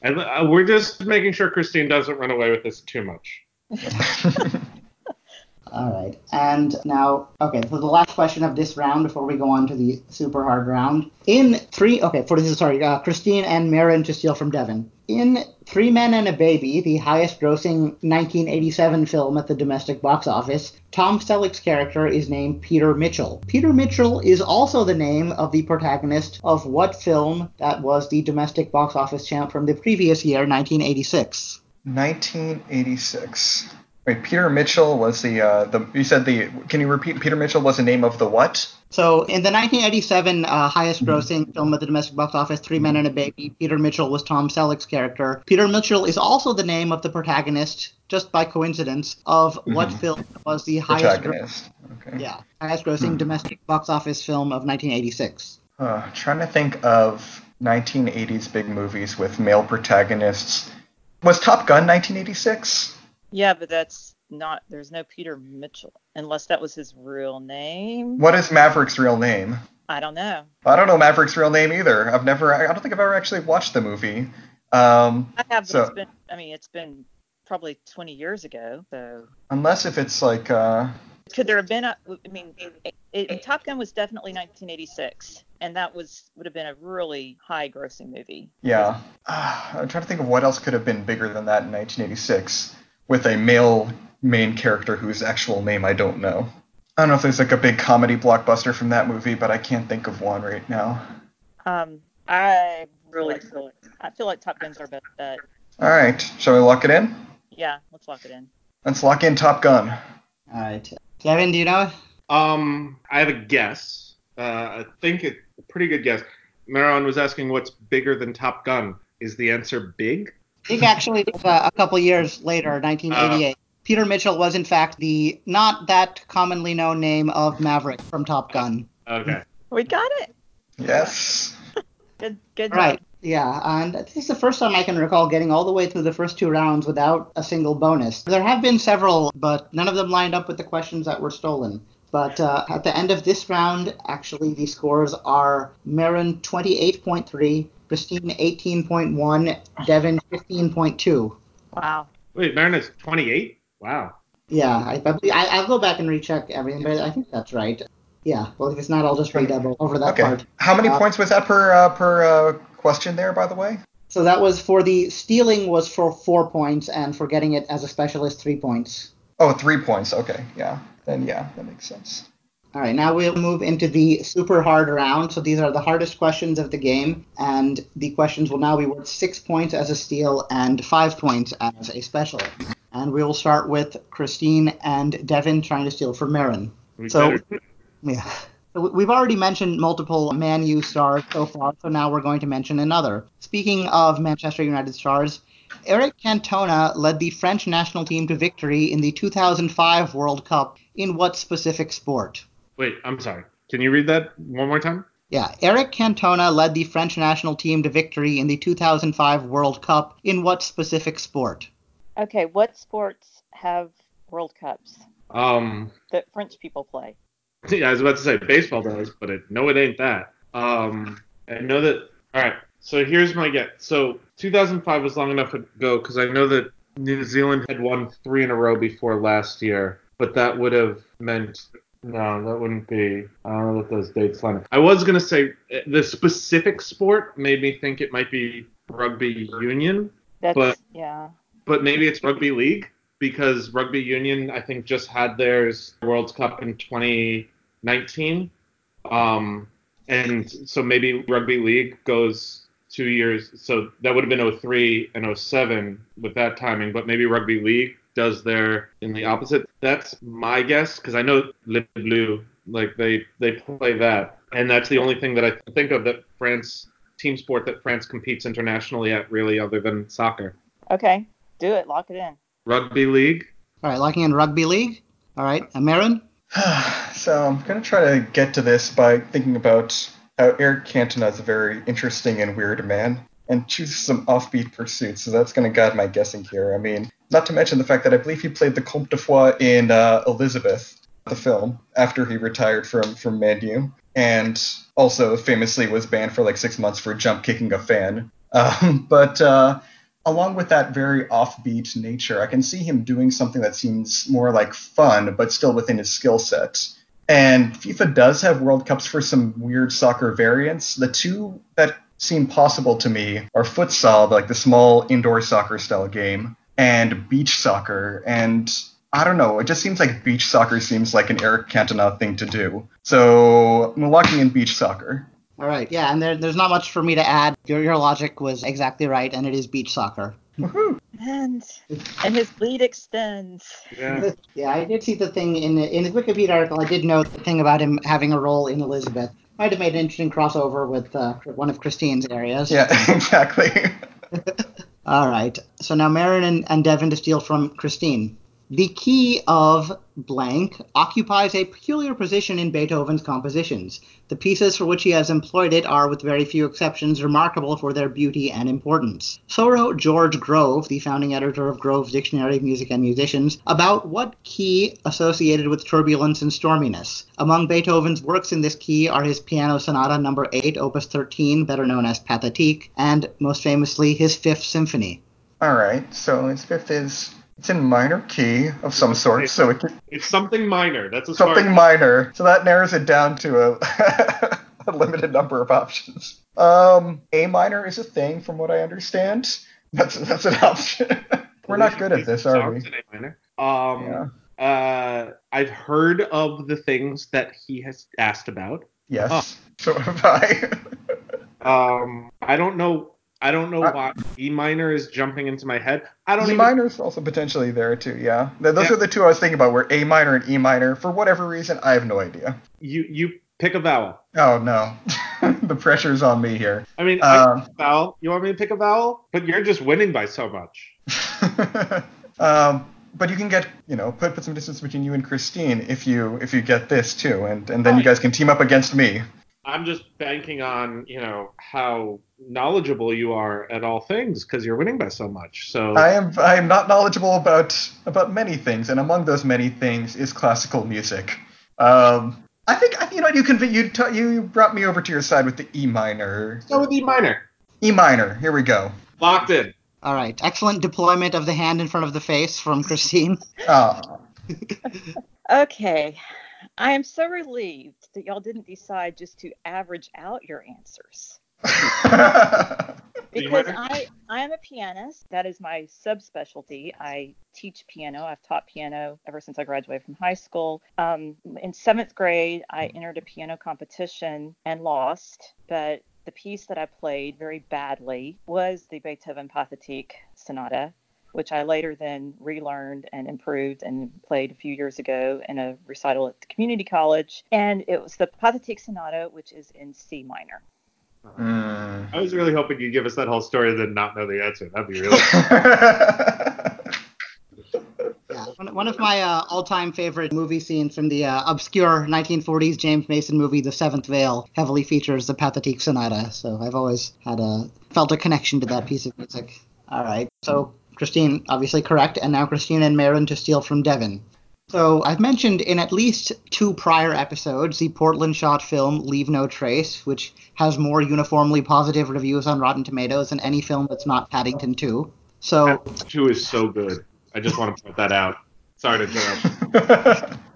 And uh, we're just making sure Christine doesn't run away with this too much. All right, and now, okay, so the last question of this round before we go on to the super hard round. In three, okay, for this is sorry, uh, Christine and Marin to steal from Devin. In Three Men and a Baby, the highest grossing 1987 film at the domestic box office, Tom Selleck's character is named Peter Mitchell. Peter Mitchell is also the name of the protagonist of what film that was the domestic box office champ from the previous year, 1986? 1986. Wait, Peter Mitchell was the uh, the. You said the. Can you repeat? Peter Mitchell was the name of the what? So, in the 1987 uh, highest grossing film at the domestic box office, Three Men and a Baby, Peter Mitchell was Tom Selleck's character. Peter Mitchell is also the name of the protagonist, just by coincidence, of what Mhm. film was the highest, gro- Protagonist. Okay. yeah, highest grossing Hmm. domestic box office film of 1986. Uh, trying to think of 1980s big movies with male protagonists. Was Top Gun 1986? Yeah, but that's not. There's no Peter Mitchell unless that was his real name. What is Maverick's real name? I don't know. I don't know Maverick's real name either. I've never. I don't think I've ever actually watched the movie. Um, I have, So- it's been. I mean, it's been probably 20 years ago. So unless if it's like. Uh, could there have been a? I mean, it, it, Top Gun was definitely 1986, and that was would have been a really high-grossing movie. yeah. Ah, I'm trying to think of what else could have been bigger than that in 1986 with a male main character whose actual name I don't know. I don't know if there's like a big comedy blockbuster from that movie, but I can't think of one right now. Um, I really feel. I feel like Top Gun's our best bet. All right, shall we lock it in? Yeah, let's lock it in. Let's lock in Top Gun. All right. Kevin, do you know? Um, I have a guess. Uh, I think it's a pretty good guess. Marin was asking what's bigger than Top Gun. Is the answer big? I think actually it was, uh, a couple years later, 1988. Peter Mitchell was in fact the not that commonly known name of Maverick from Top Gun. Okay. We got it. Yes. Good. Good. job. Right. Yeah, and this is the first time I can recall getting all the way through the first two rounds without a single bonus. There have been several, but none of them lined up with the questions that were stolen. But uh, at the end of this round, actually, the scores are Marin 28.3, Christine 18.1, Devin 15.2. Wow. Wait, Marin is 28? Wow. Yeah, I, I, believe- I, I'll go back and recheck everything, but I think that's right. Yeah, well, if it's not, I'll just redouble over that Okay. part. How many Uh, points was that per uh, per uh, question there, by the way? So that was for the stealing was for four points, and for getting it as a specialist, three points. Oh, three points. Okay, yeah. Then yeah, that makes sense. All right, now we'll move into the super hard round. So these are the hardest questions of the game, and the questions will now be worth six points as a steal and five points as a special. And we will start with Christine and Devin trying to steal from Marin. We So, better- yeah. We've already mentioned multiple Man U stars so far, so now we're going to mention another. Speaking of Manchester United stars, Eric Cantona led the French national team to victory in the 2005 World Cup in what specific sport? Wait, I'm sorry. Can you read that one more time? Yeah, Eric Cantona led the French national team to victory in the 2005 World Cup in what specific sport? Okay. What sports have World Cups Um, that French people play? yeah, I was about to say baseball does, but it, no, it ain't that. Um, I know that. All right, so here's my guess. So 2005 was long enough ago because I know that New Zealand had won three in a row before last year, but that would have meant no, that wouldn't be. I don't know what those dates line. up. I was gonna say uh, the specific sport made me think it might be rugby union, That's But- yeah. but maybe it's rugby league because rugby union I think just had theirs World Cup in 2019. Um, and so maybe rugby league goes two years. So that would have been 03 and 07 with that timing, but maybe rugby league does their in the opposite. That's my guess because I know Le Bleu, like they they play that, and that's the only thing that I think of that France team sport that France competes internationally at, really, other than soccer. Okay, do it. Lock it in. Rugby league. All right, locking in rugby league. All right, Marin. so I'm gonna try to get to this by thinking about how Eric Cantona is a very interesting and weird man, and choose some offbeat pursuits. So that's gonna guide my guessing here. I mean, not to mention the fact that I believe he played the Comte de Foix in uh, Elizabeth, the film, after he retired from from Man U, and also famously was banned for like six months for jump kicking a fan. Um, but uh, along with that very offbeat nature, I can see him doing something that seems more like fun, but still within his skill set. And FIFA does have World Cups for some weird soccer variants. The two that seem possible to me are futsal, like the small indoor soccer style game, and beach soccer. And I don't know, it just seems like beach soccer seems like an Eric Cantona thing to do. So I'm locking in beach soccer. All right, yeah, and there, there's not much for me to add. Your, your logic was exactly right, and it is beach soccer. Woohoo! And and his lead extends. Yeah. yeah, I did see the thing in in his Wikipedia article. I did note the thing about him having a role in Elizabeth. Might have made an interesting crossover with uh, one of Christine's areas. Yeah, exactly. All right. So now Marin and, and Devin to steal from Christine. The key of blank occupies a peculiar position in Beethoven's compositions. The pieces for which he has employed it are, with very few exceptions, remarkable for their beauty and importance. So wrote George Grove, the founding editor of Grove's Dictionary of Music and Musicians, about what key associated with turbulence and storminess. Among Beethoven's works in this key are his Piano Sonata Number 8, Opus 13, better known as Pathétique, and most famously his Fifth Symphony. All right, so his fifth is it's in minor key of some sort, so it can, It's something minor. That's a something minor. So that narrows it down to a, a limited number of options. Um, A minor is a thing, from what I understand. That's that's an option. We're not good at this, are we? Minor. Um, uh, I've heard of the things that he has asked about. Yes. Huh. So have I. Um, I don't know. I don't know I- why E minor is jumping into my head. I don't E even. minor is also potentially there too. Yeah. Those Yeah. are the two I was thinking about. Were A minor and E minor. For whatever reason, I have no idea. You you pick a vowel. Oh no, the pressure's on me here. I mean, Um, pick a vowel. You want me to pick a vowel? But you're just winning by so much. um, but you can get, you know, put put some distance between you and Christine if you if you get this too, and and then you guys can team up against me. I'm just banking on you know how knowledgeable you are at all things because you're winning by so much. So I am I am not knowledgeable about about many things, and among those many things is classical music. Um, I think you know you conv- you t- you brought me over to your side with the E minor. go with E minor. E minor. Here we go. Locked in. All right. Excellent deployment of the hand in front of the face from Christine. Ah. Okay. I am so relieved that y'all didn't decide just to average out your answers. Because? I, I am a pianist. That is my subspecialty. I teach piano. I've taught piano ever since I graduated from high school. Um, in seventh grade, I entered a piano competition and lost, but the piece that I played very badly was the Beethoven Pathétique Sonata, which I later then relearned and improved and played a few years ago in a recital at the community college. And it was the Pathétique Sonata, which is in C minor. Mm. I was really hoping you'd give us that whole story and then not know the answer. That'd be really. Yeah, one, one of my uh, all-time favorite movie scenes from the uh, obscure 1940s James Mason movie, The Seventh Veil, heavily features the Pathétique Sonata. So I've always had a felt a connection to that piece of music. All right, so Christine obviously correct, and now Christine and Marin to steal from Devin. So I've mentioned in at least two prior episodes the Portland shot film Leave No Trace, which has more uniformly positive reviews on Rotten Tomatoes than any film that's not Paddington 2. So Two is so good. I just want to point that out. Sorry to interrupt.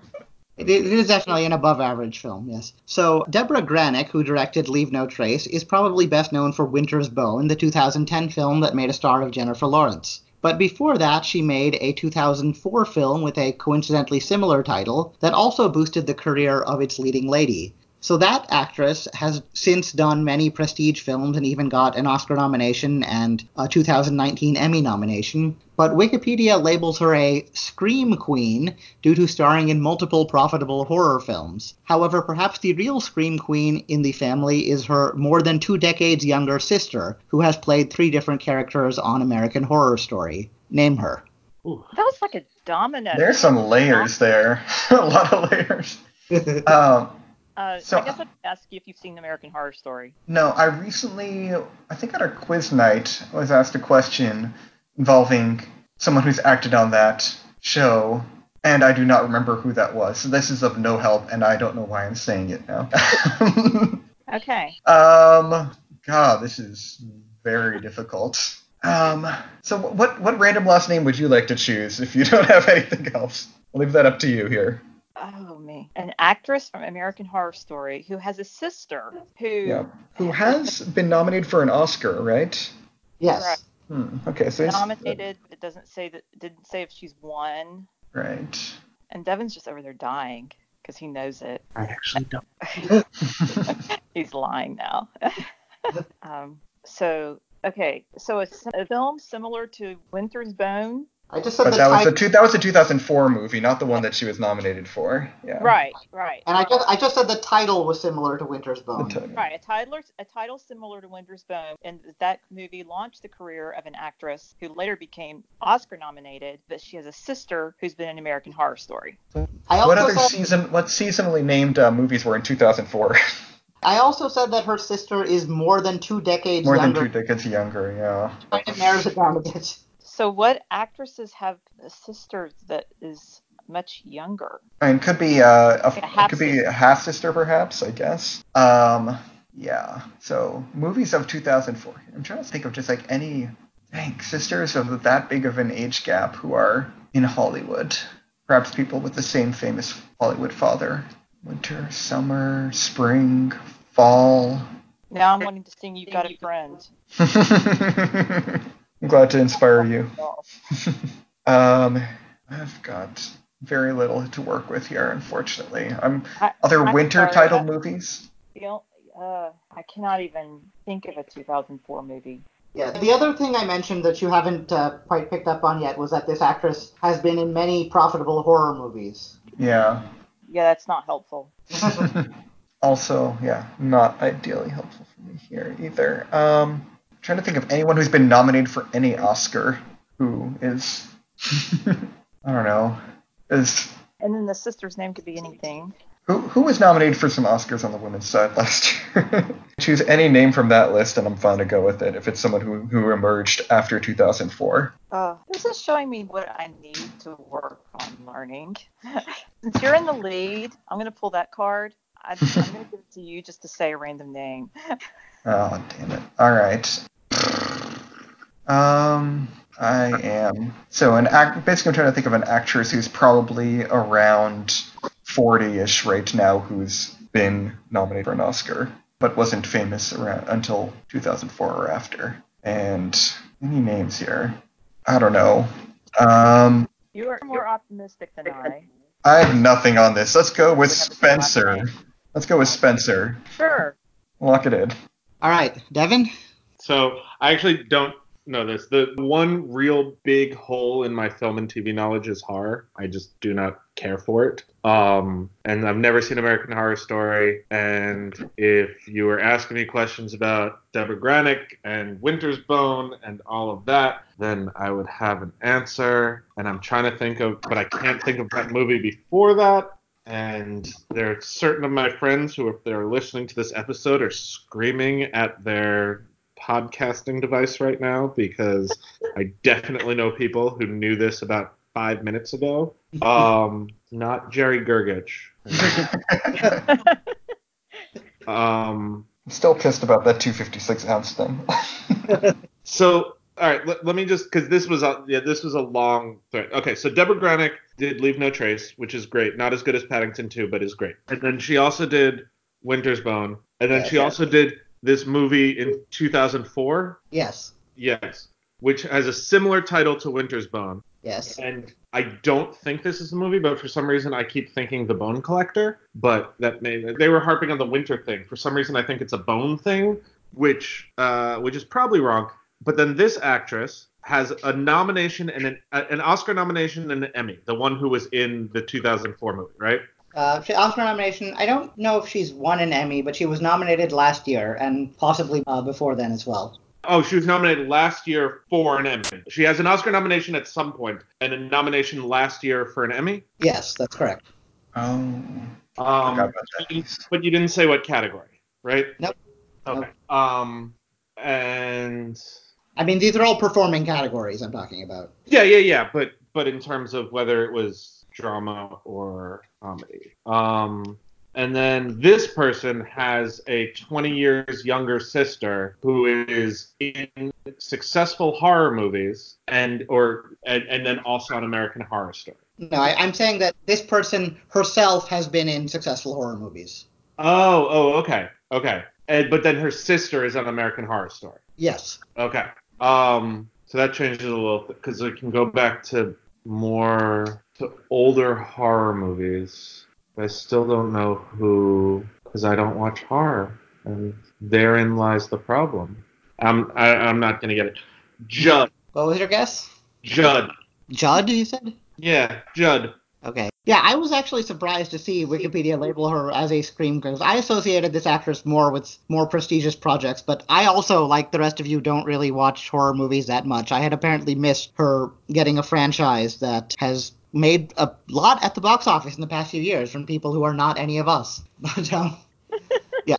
It, it is definitely an above average film, yes. So, Deborah Granik, who directed Leave No Trace, is probably best known for Winter's Bone, the 2010 film that made a star of Jennifer Lawrence. But before that, she made a 2004 film with a coincidentally similar title that also boosted the career of its leading lady. So that actress has since done many prestige films and even got an Oscar nomination and a 2019 Emmy nomination. But Wikipedia labels her a scream queen due to starring in multiple profitable horror films. However, perhaps the real scream queen in the family is her more than two decades younger sister, who has played three different characters on American Horror Story. Name her. That was like a domino. There's some layers there. a lot of layers. Um, Uh, So- I guess I'd ask you if you've seen American Horror Story. no, I recently, I think at our quiz night, I was asked a question involving someone who's acted on that show, and I do not remember who that was. So this is of no help, and I don't know why I'm saying it now. Okay. um, God, this is very difficult. Um, so what what random last name would you like to choose if you don't have anything else? I'll leave that up to you here. Oh me, an actress from American Horror Story who has a sister who. Yeah. Who has been nominated for an Oscar, right? Yes. Right. Hmm. Okay, so it's- nominated. It doesn't say that. Didn't say if she's won. Right. And Devin's just over there dying because he knows it. I actually don't. He's lying now. um, so okay, so a film similar to Winter's Bone. I just said But the that was title, the two, that was a 2004 movie, not the one that she was nominated for. Yeah. Right, right. and I just I just said the title was similar to Winter's Bone. t- Right, a title, a title similar to Winter's Bone, and that movie launched the career of an actress who later became Oscar nominated. But she has a sister who's been in American Horror Story. I What other said, season? What seasonally named uh, movies were in 2004? I also said that her sister is more than two decades More than two decades younger. Yeah. Kind of narrows it down a bit. So, what actresses have a sister that is much younger? I mean, could be uh, a, Like a it could be a half sister, perhaps. I guess. Um, yeah. So movies of 2004. I'm trying to think of just like any dang sisters of that big of an age gap who are in Hollywood. Perhaps people with the same famous Hollywood father. Winter, summer, spring, fall. Now I'm wanting to sing "You've Got a Friend." I'm glad to inspire you. Um, I've got very little to work with here, unfortunately. I'm I- other I'm winter sorry, title I- movies. You know, uh, I cannot even think of a 2004 movie. Yeah. The other thing I mentioned that you haven't uh, quite picked up on yet was that this actress has been in many profitable horror movies. Yeah. Yeah, that's not helpful. also, yeah, not ideally helpful for me here either. Um, trying to think of anyone who's been nominated for any Oscar who is, I don't know, is And then the sister's name could be anything. who who was nominated for some Oscars on the women's side last year. Choose any name from that list, and I'm fine to go with it if it's someone who who emerged after 2004. Uh, this is showing me what I need to work on learning. Since you're in the lead, I'm going to pull that card. I, I'm going to give it to you just to say a random name. Oh, damn it. All right. Um, I am. So, an act. Basically, I'm trying to think of an actress who's probably around 40-ish right now, who's been nominated for an Oscar, but wasn't famous around until 2004 or after. And any names here? I don't know. Um, You are more optimistic than I. I have nothing on this. Let's go with We have to say last Spencer. Let's go with Spencer. Sure. Lock it in. All right, Devin. So I actually don't know this. The one real big hole in my film and TV knowledge is horror. I just do not care for it. Um, and I've never seen American Horror Story. And if you were asking me questions about Deborah Granik and Winter's Bone and all of that, then I would have an answer. And I'm trying to think of, but I can't think of that movie before that. And there are certain of my friends who, if they're listening to this episode, are screaming at their podcasting device right now because I definitely know people who knew this about five minutes ago. Um, not Jerry Gergich. Um, I'm still pissed about that 256 ounce thing. so all right, let, let me just because this was a yeah this was a long thread. Okay, so Deborah Granik did Leave No Trace, which is great. Not as good as Paddington 2, but is great. And then she also did Winter's Bone, and then Yes, she yes. also did this movie in 2004. Yes. Yes, which has a similar title to Winter's Bone. Yes. and I don't think this is the movie, but for some reason I keep thinking the Bone Collector. But that may they were harping on the winter thing. For some reason I think it's a bone thing, which uh, which is probably wrong. But then this actress has a nomination and an, an Oscar nomination and an Emmy, the one who was in the 2004 movie, right? Uh, she- Oscar nomination. I don't know if she's won an Emmy, but she was nominated last year and possibly uh, before then as well. Oh, she was nominated last year for an Emmy. She has an Oscar nomination at some point and a nomination last year for an Emmy. Yes, that's correct. Oh. Um, Forgot about that but you- piece. but you didn't say what category, right? Nope. Okay. Um, and I mean, these are all performing categories I'm talking about. yeah, yeah, yeah. But but in terms of whether it was drama or comedy. Um, and then this person has a 20 years younger sister who is in successful horror movies and or and, and then also on American Horror Story. No, I, I'm saying that this person herself has been in successful horror movies. Oh, oh, okay, okay. And but then her sister is on American Horror Story. Yes. Okay. Um, so that changes a little bit because it can go back to more to older horror movies. I still don't know who because I don't watch horror, and therein lies the problem. I'm I, I'm not gonna get it. Judd, What was your guess? Judd, Judd, you said? yeah, Judd. Okay. Yeah, I was actually surprised to see Wikipedia label her as a scream because I associated this actress more with more prestigious projects, but I also, like the rest of you, don't really watch horror movies that much. I had apparently missed her getting a franchise that has made a lot at the box office in the past few years from people who are not any of us. But um, yeah.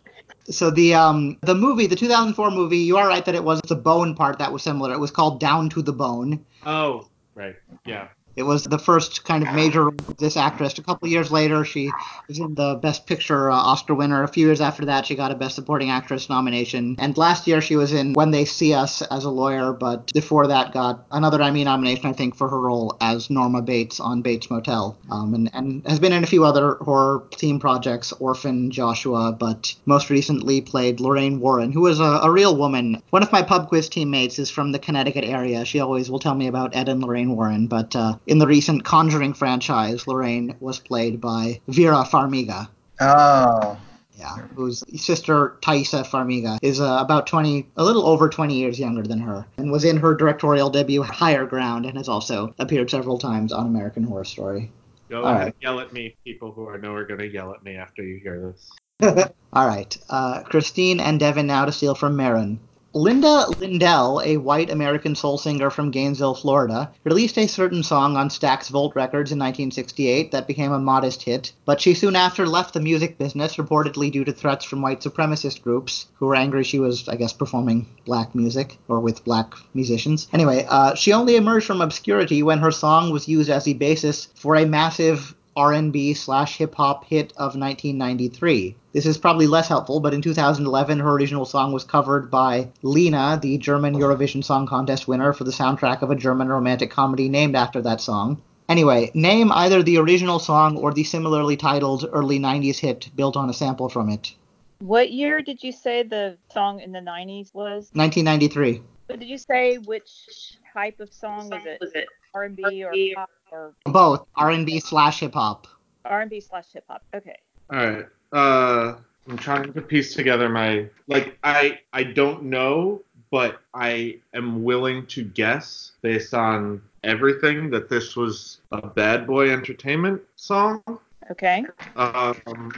So the um the movie, the 2004 movie, you are right that it was the bone part that was similar. It was called Down to the Bone. Oh, right, yeah. It was the first kind of major this actress. A couple years later, she was in the Best Picture uh, Oscar winner. A few years after that, she got a Best Supporting Actress nomination. And last year, she was in When They See Us as a lawyer, but before that, got another Emmy nomination, I think, for her role as Norma Bates on Bates Motel. Um, and, and has been in a few other horror theme projects, Orphan, Joshua, but most recently played Lorraine Warren, who is a, a real woman. One of my pub quiz teammates is from the Connecticut area. She always will tell me about Ed and Lorraine Warren, but uh, in the recent Conjuring franchise, Lorraine was played by Vera Farmiga. Oh. Yeah, whose sister Taissa Farmiga is uh, about 20, a little over 20 years younger than her, and was in her directorial debut Higher Ground, and has also appeared several times on American Horror Story. Go All ahead, yell at me, people who I know are gonna yell at me after you hear this. All right, uh, Christine and Devin now to steal from Marin. Linda Lyndell, a white American soul singer from Gainesville, Florida, released a certain song on Stax Volt Records in 1968 that became a modest hit, but she soon after left the music business, reportedly due to threats from white supremacist groups who were angry she was, I guess, performing black music or with black musicians. Anyway, uh, she only emerged from obscurity when her song was used as the basis for a massive R&B slash hip hop hit of 1993. This is probably less helpful, but in 2011, her original song was covered by Lena, the German Eurovision Song Contest winner, for the soundtrack of a German romantic comedy named after that song. Anyway, name either the original song or the similarly titled early 90s hit built on a sample from it. What year did you say the song in the 90s was? 1993. But did you say which type of song was it? Was it R&B or pop or Both R&B slash hip hop. R&B slash hip hop? Okay. All right. Uh, I'm trying to piece together my like. I I don't know, but I am willing to guess based on everything that this was a Bad Boy Entertainment song. Okay. Um,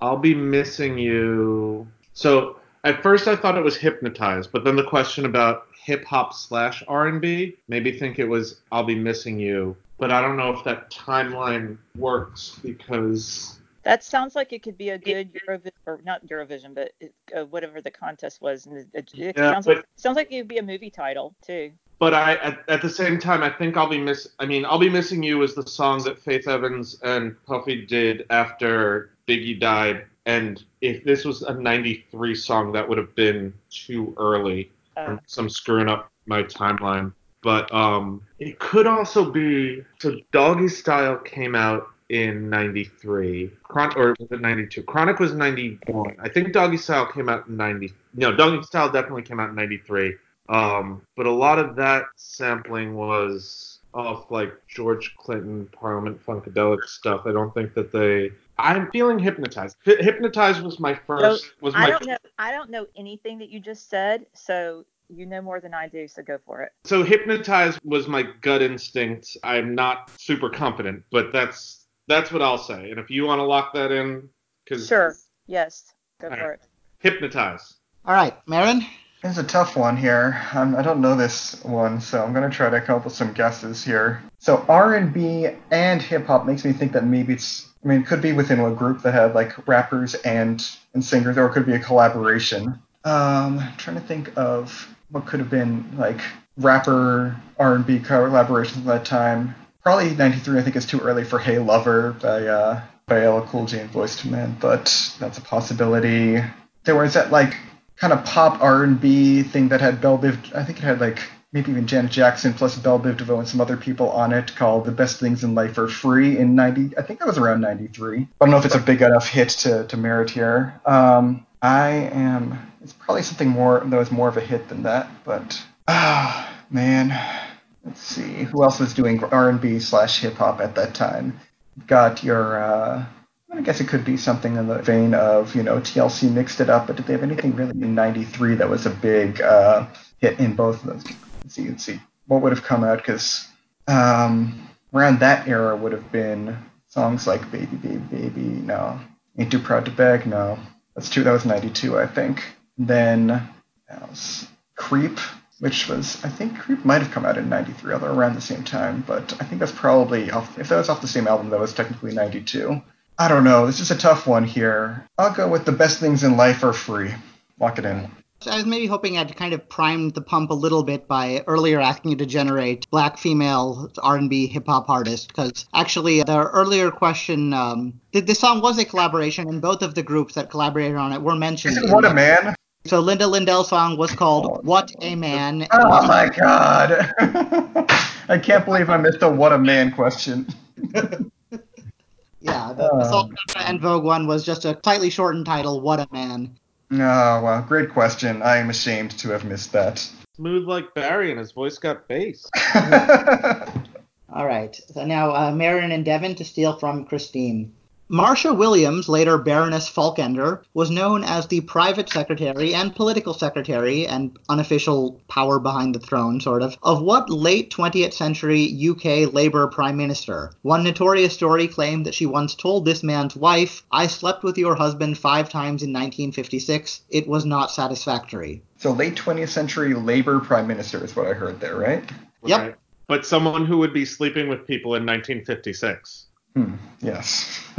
I'll be missing you. So at first I thought it was hypnotized, but then the question about hip hop slash R and B Maybe think it was I'll be missing you. But I don't know if that timeline works because That sounds like it could be a good Eurovision, or not Eurovision, but it, uh, whatever the contest was. And it, it, it Yeah, sounds but- like sounds like it would be a movie title too. But I, at, at the same time, I think I'll be miss. I mean, I'll be missing you is the song that Faith Evans and Puffy did after Biggie died. And if this was a '93 song, that would have been too early. Uh, So I'm screwing up my timeline. But um, it could also be. So Doggy Style came out in '93. Chron- or was it '92? Chronic was '91. I think Doggy Style came out in '90. No, Doggy Style definitely came out in '93. Um, but a lot of that sampling was off like George Clinton Parliament Funkadelic stuff. I don't think that they. I'm feeling hypnotized. Hy- hypnotized was my first. was my I don't know. I don't know anything that you just said, so you know more than I do. So go for it. So hypnotized was my gut instinct. I'm not super confident, but that's that's what I'll say. And if you want to lock that in, because Sure. Yes. Go for right. it. hypnotize. All right, Marin. It's a tough one here. Um, I don't know this one, so I'm gonna try to come up with some guesses here. So R&B and hip hop makes me think that maybe it's. I mean, it could be within a group that had like rappers and and singers, or it could be a collaboration. Um, I'm trying to think of what could have been like rapper R&B collaborations at that time. Probably '93. I think is too early for "Hey Lover" by uh, by LL Cool J and Boyz II Men, but that's a possibility. There was that like kind of pop R&B thing that had Belle Biv. I think it had like maybe even Janet Jackson plus Belle Biv DeVoe and some other people on it called "The Best Things in Life Are Free" in '90. I think that was around '93. I don't know if it's a big enough hit to to merit here. Um, I am. It's probably something more that was more of a hit than that, but ah man. Let's see who else was doing R&B slash hip hop at that time. Got your. Uh, I guess it could be something in the vein of, you know, TLC mixed it up, but did they have anything really in '93 that was a big uh, hit in both of those? Let's see, let's see. What would have come out? Because um, around that era would have been songs like Baby, Baby, Baby, no. Ain't Too Proud to Beg, no. That's true, that was 92, I think. Then, else? Creep, which was, I think Creep might have come out in 93, although around the same time, but I think that's probably, off, if that was off the same album, that was technically 92. I don't know. This is a tough one here. I'll go with the best things in life are free. Lock it in. So I was maybe hoping I'd kind of primed the pump a little bit by earlier asking you to generate black female R&B hip hop artist because actually the earlier question, um, the, the song was a collaboration and both of the groups that collaborated on it were mentioned. Is it in What a Man? So Linda Lyndell's song was called Oh. "What a Man." Oh my god. I can't believe I missed a What a Man question. Yeah, the, the. Salt and Vogue one was just a slightly shortened title, "What a Man." Oh, well, great question. I am ashamed to have missed that. Smooth like Barry, and his voice got bass. All right. So now uh, Marin and Devin to steal from Christine. Marcia Williams, later Baroness Falkender, was known as the private secretary and political secretary and unofficial power behind the throne, sort of, of what late 20th century UK Labour Prime Minister? One notorious story claimed that she once told this man's wife, I slept with your husband five times in 1956. It was not satisfactory. so late 20th century Labour Prime Minister is what I heard there, right? Yep. Right. But someone who would be sleeping with people in 1956. Hmm. Yes.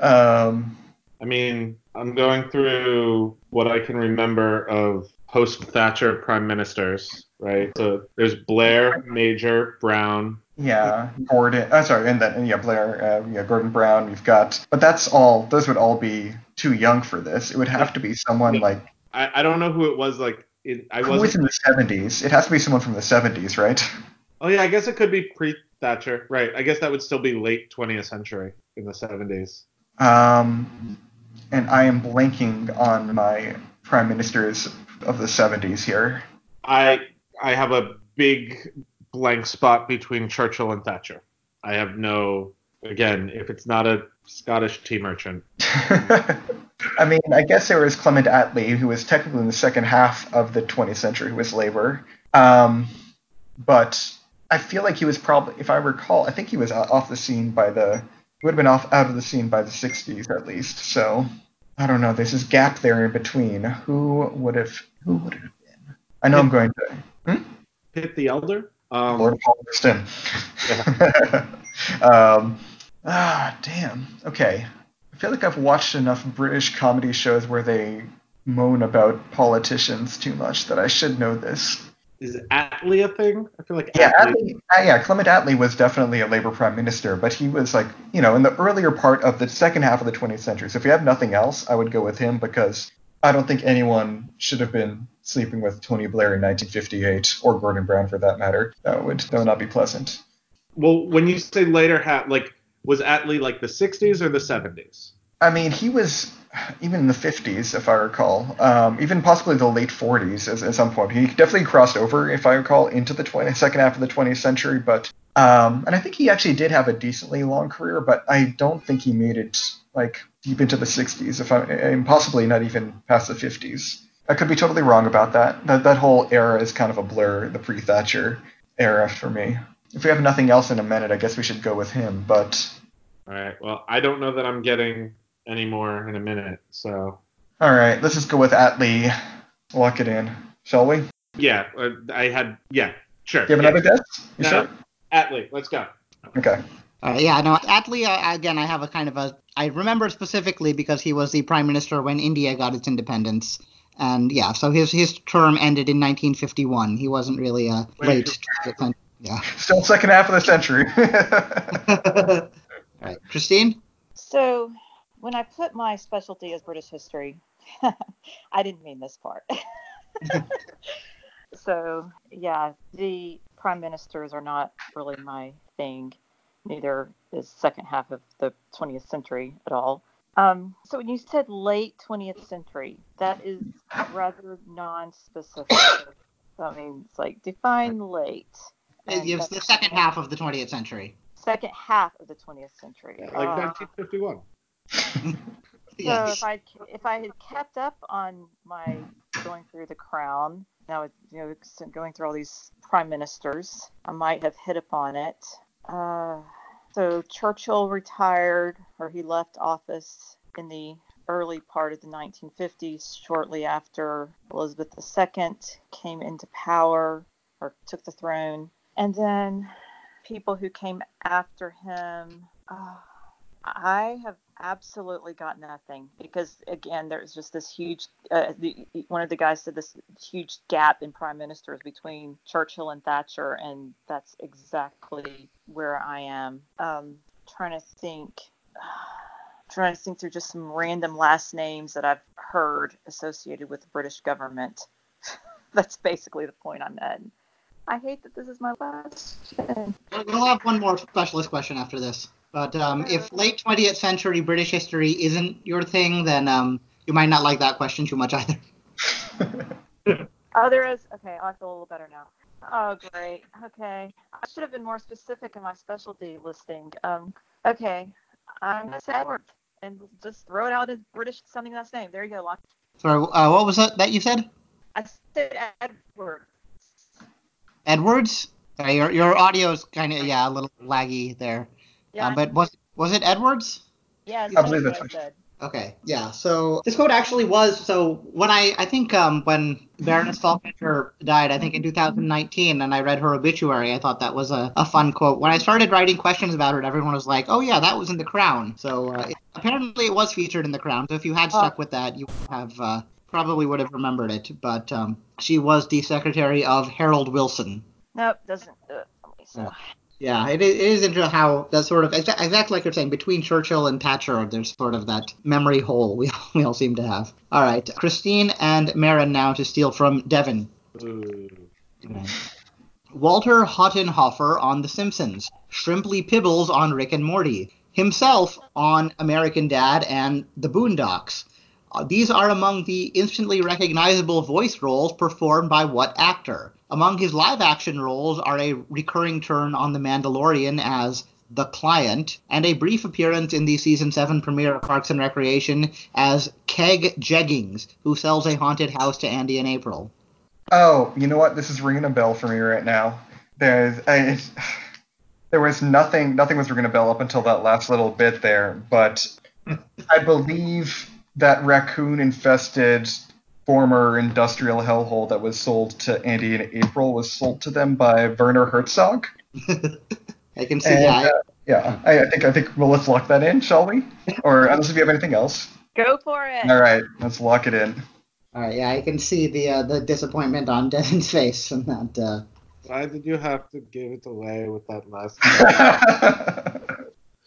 um. I mean, I'm going through what I can remember of post Thatcher prime ministers, right? So there's Blair, Major, Brown. Yeah, Gordon. Uh, sorry, and then yeah, Blair. Uh, yeah, Gordon Brown. We've got, but that's all. Those would all be too young for this. It would have to be someone Yeah. like I, I don't know who it was. Like, it, I was wasn't. in the 70s. It has to be someone from the 70s, right? Oh yeah, I guess it could be pre Thatcher, right? I guess that would still be late 20th century in the 70s. Um, and I am blanking on my prime ministers of the 70s here. I I have a big blank spot between Churchill and Thatcher. I have no. Again, if it's not a Scottish tea merchant, I mean, I guess there was Clement Attlee, who was technically in the second half of the 20th century, who was Labour. Um, but I feel like he was probably, if I recall, I think he was off the scene by the, he would have been off out of the scene by the 60s at least. So I don't know. There's this gap there in between. Who would have, who would it have been? I know I'm going to. Pitt the Elder. Um, Lord Palmerston. um, ah, damn. Okay. I feel like I've watched enough British comedy shows where they moan about politicians too much that I should know this. Is Attlee a thing? I feel like Yeah, Attlee. Attlee, uh, yeah, Clement Attlee was definitely a Labour prime minister, but he was like, you know, in the earlier part of the second half of the 20th century. So if you have nothing else, I would go with him because I don't think anyone should have been sleeping with Tony Blair in 1958 or Gordon Brown for that matter. That would that would not be pleasant. Well, when you say later hat, like was Attlee like the 60s or the 70s? I mean, he was even in the 50s, if I recall, um, even possibly the late 40s at, at, some point. He definitely crossed over, if I recall, into the 20, second half of the 20th century. But um, and I think he actually did have a decently long career, but I don't think he made it like deep into the 60s, if I, and possibly not even past the 50s. I could be totally wrong about that. That that whole era is kind of a blur, the pre-Thatcher era for me. If we have nothing else in a minute, I guess we should go with him. But all right, well, I don't know that I'm getting any more in a minute, so. All right, let's just go with Attlee. Lock it in, shall we? Yeah, uh, I had. Yeah, sure. Do you have yeah. another guess? You no, sure? Attlee, let's go. Okay. Uh, yeah, no, Attlee, uh, again, I have a kind of a. I remember specifically because he was the prime minister when India got its independence. And yeah, so his his term ended in 1951. He wasn't really a late. Yeah. Still second half of the century. All right, Christine. So, when I put my specialty as British history, I didn't mean this part. so, yeah, the prime ministers are not really my thing. Neither is second half of the 20th century at all. Um, so when you said late 20th century, that is rather non-specific. I mean, it's like define late. It It's the second half of the 20th century. Second half of the 20th century. Like uh, 1951. So if I if I had kept up on my going through the crown, now you know going through all these prime ministers, I might have hit upon it. Uh, so Churchill retired, or he left office in the early part of the 1950s, shortly after Elizabeth II came into power or took the throne. And then people who came after him. Uh, I have absolutely got nothing because again, there's just this huge. Uh, the, one of the guys said this huge gap in prime ministers between Churchill and Thatcher, and that's exactly where I am. Um, trying to think. trying to think through just some random last names that I've heard associated with the British government. that's basically the point I'm at. I hate that this is my last question. We'll have one more specialist question after this. But um, if late 20th century British history isn't your thing, then um, you might not like that question too much either. oh, there is. Okay, I feel a little better now. Oh, great. Okay. I should have been more specific in my specialty listing. Um, okay. I'm Miss Edward. And just throw it out as British sounding last name. There you go, Locke. Sorry, uh, what was that that you said? I said Edward. Edwards? Sorry, your your audio is kind of yeah a little laggy there. Yeah. Um, but was was it Edwards? Yeah, I believe that's what Okay, yeah. So this quote actually was so when I I think um when Baroness Falkner died, I think in 2019, and I read her obituary, I thought that was a, a fun quote. When I started writing questions about it, everyone was like, "Oh yeah, that was in the Crown." So uh, it, apparently it was featured in the Crown. So if you had stuck with that, you would have uh, probably would have remembered it. But um, she was the secretary of Harold Wilson. Nope, doesn't. Uh, so. Yeah, it is interesting how that sort of exactly like you're saying between Churchill and Thatcher, there's sort of that memory hole we we all seem to have. All right, Christine and Marin now to steal from Devin. Walter Hotenhoffer on The Simpsons, Shrimply Pibbles on Rick and Morty, himself on American Dad and The Boondocks. Uh, these are among the instantly recognizable voice roles performed by what actor? Among his live action roles are a recurring turn on The Mandalorian as the client, and a brief appearance in the season 7 premiere of Parks and Recreation as Keg Jeggings, who sells a haunted house to Andy and April. Oh, you know what? This is ringing a bell for me right now. There's, I, there was nothing, nothing was ringing a bell up until that last little bit there, but I believe that raccoon infested former industrial hellhole that was sold to Andy and April was sold to them by Werner Herzog. I can see. And, yeah, uh, yeah. I, I, think I think well, let's lock that in, shall we? Or unless if you have anything else. Go for it. All right, let's lock it in. All right. Yeah, I can see the uh, the disappointment on Devin's face and that. Uh... Why did you have to give it away with that last?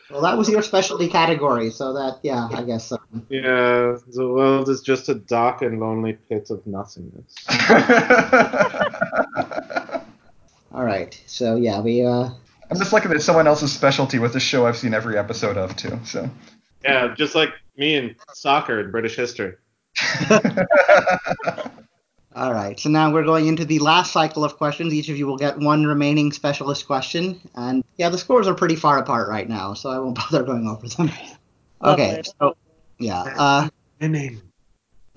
Well, that was your specialty category, so that yeah, I guess. So. Yeah, the world is just a dark and lonely pit of nothingness. All right, so yeah, we. uh I'm just looking at someone else's specialty with a show I've seen every episode of too. So. Yeah, just like me and soccer and British history. All right, so now we're going into the last cycle of questions. Each of you will get one remaining specialist question. And yeah, the scores are pretty far apart right now, so I won't bother going over them. Okay, so yeah. Uh, My name.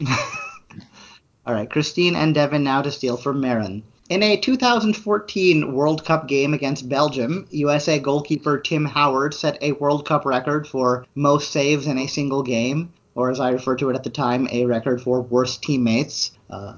all right, Christine and Devin now to steal from Marin. In a 2014 World Cup game against Belgium, USA goalkeeper Tim Howard set a World Cup record for most saves in a single game, or as I referred to it at the time, a record for worst teammates. Uh,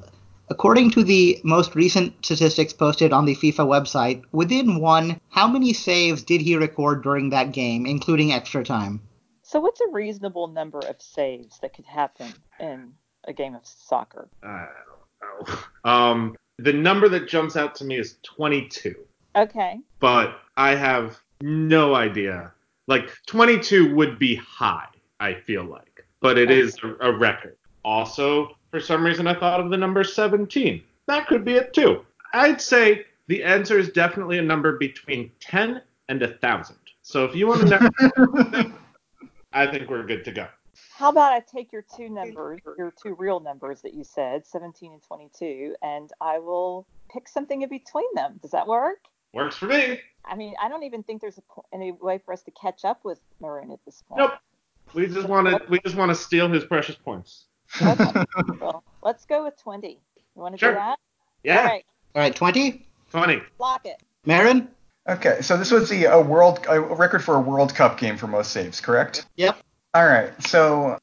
according to the most recent statistics posted on the FIFA website, within one, how many saves did he record during that game, including extra time? So, what's a reasonable number of saves that could happen in a game of soccer? I don't know. Um, the number that jumps out to me is 22, Okay. but I have no idea. Like 22 would be high, I feel like, but it is a, a record. Also, for some reason, I thought of the number 17. That could be it too. I'd say the answer is definitely a number between 10 and a thousand. So if you want to know, I think we're good to go. How about I take your two numbers, your two real numbers that you said, 17 and 22, and I will pick something in between them. Does that work? Works for me. I mean, I don't even think there's a, any way for us to catch up with Maroon at this point. Nope. We just want to we just want to steal his precious points. Okay. well, let's go with 20. You want to Sure. do that? Yeah. All right. All right, 20? Funny. Lock it. Marin? okay, so this was the a world a record for a World Cup game for most saves, correct? Yep. All right, so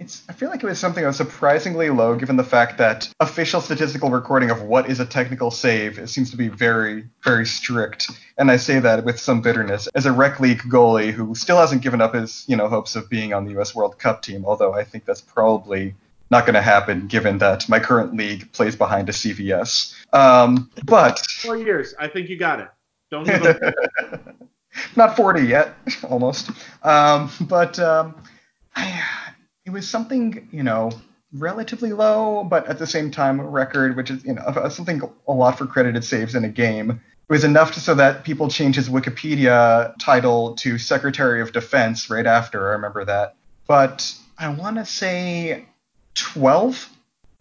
it's I feel like it was something that was surprisingly low given the fact that official statistical recording of what is a technical save it seems to be very very strict, and I say that with some bitterness as a rec league goalie who still hasn't given up his you know hopes of being on the U.S. World Cup team, although I think that's probably not going to happen given that my current league plays behind a CVS. Um, but Four years. I think you got it. Don't not 40 yet, almost. Um, but um, I, it was something, you know, relatively low, but at the same time a record, which is, you know, something a lot for credited saves in a game. It was enough to, so that people changed his Wikipedia title to Secretary of Defense right after. I remember that. But I want to say 12.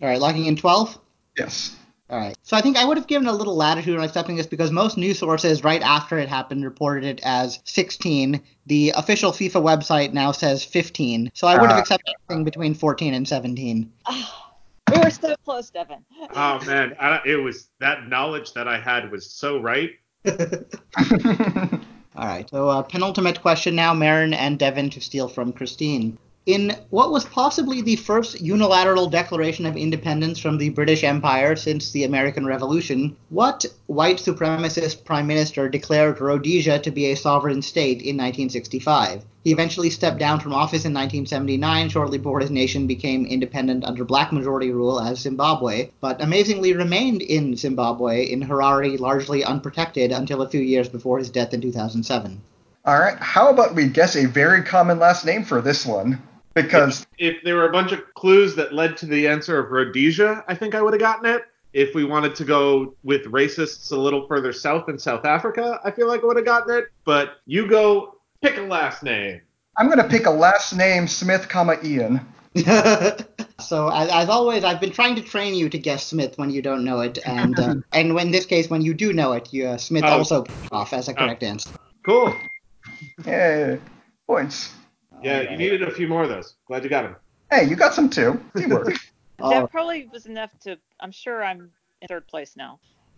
All right, locking in 12? Yes. All right. So I think I would have given a little latitude on accepting this because most news sources right after it happened reported it as 16. The official FIFA website now says 15. So I would have Ah. accepted anything between 14 and 17. Ah, we were so close, Devin. Oh man, I, it was that knowledge that I had was so right. All right. So uh, penultimate question now, Marin and Devin to steal from Christine. In what was possibly the first unilateral declaration of independence from the British Empire since the American Revolution, what white supremacist prime minister declared Rhodesia to be a sovereign state in 1965? He eventually stepped down from office in 1979, shortly before his nation became independent under black majority rule as Zimbabwe, but amazingly remained in Zimbabwe in Harare largely unprotected until a few years before his death in 2007. All right. How about we guess a very common last name for this one? Because If there were a bunch of clues that led to the answer of Rhodesia, I think I would have gotten it. If we wanted to go with racists a little further south in South Africa, I feel like I would have gotten it. But you go pick a last name. I'm going to pick a last name Smith, comma Ian. so as, as always, I've been trying to train you to guess Smith when you don't know it, and uh, and when in this case, when you do know it, you, uh, Smith Oh. also picked off as a correct answer. Cool. Yay. Points. Yeah, you needed a few more of those. Glad you got them. Hey, you got some too. Teamwork. All That uh, probably was enough to. I'm sure I'm in third place now.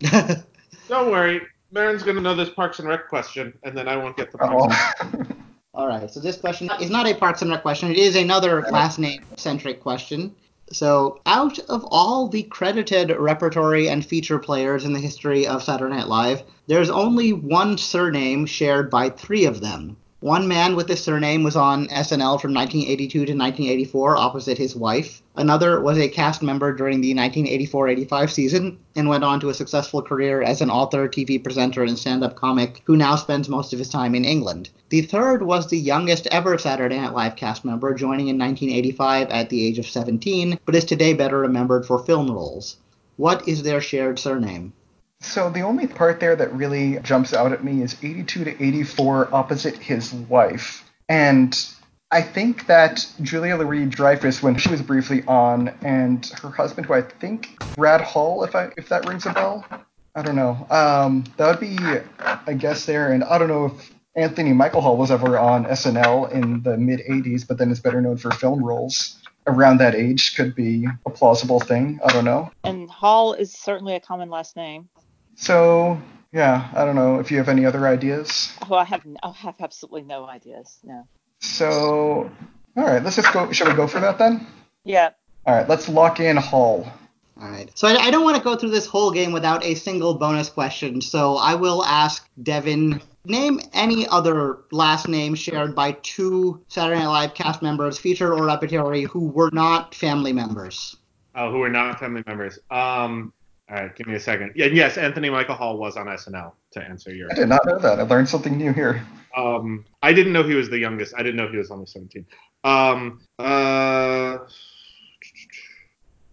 Don't worry. Marin's going to know this Parks and Rec question, and then I won't get the points. oh. All right. So this question is not a Parks and Rec question. It is another last name centric question. So, out of all the credited repertory and feature players in the history of Saturday Night Live, there's only one surname shared by three of them. One man with this surname was on SNL from 1982 to 1984 opposite his wife. Another was a cast member during the 1984-85 season and went on to a successful career as an author, TV presenter, and stand-up comic who now spends most of his time in England. The third was the youngest ever Saturday Night Live cast member, joining in 1985 at the age of 17, but is today better remembered for film roles. What is their shared surname? So the only part there that really jumps out at me is 82 to 84 opposite his wife. And I think that Julia Louis Dreyfus, when she was briefly on, and her husband, who I think Brad Hall, if I if that rings a bell, I don't know. Um, that would be a guess there, and I don't know if Anthony Michael Hall was ever on SNL in the mid '80s, but then is better known for film roles around that age. Could be a plausible thing. I don't know. And Hall is certainly a common last name. So yeah, I don't know if you have any other ideas. Oh, I have I have absolutely no ideas. No. So, all right, let's just go. Shall we go for that then? Yeah. All right, let's lock in Hall. All right. So I, I don't want to go through this whole game without a single bonus question. So I will ask Devin. Name any other last name shared by two Saturday Night Live cast members, featured or repertory, who were not family members. Oh, who were not family members. Um, all right, give me a second. Yeah, yes, Anthony Michael Hall was on SNL. To answer your, I did not know that. I learned something new here. um, I didn't know he was the youngest. I didn't know he was only 17. Um, uh,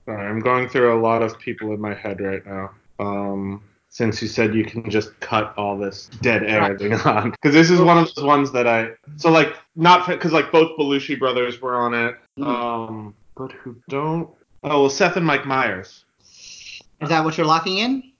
sorry, I'm going through a lot of people in my head right now. Um, since you said you can just cut all this dead air thing on, because this is one of those ones that I so like not because like both Belushi brothers were on it. Mm. Um, but who don't? Oh well, Seth and Mike Myers. Is that what you're locking in?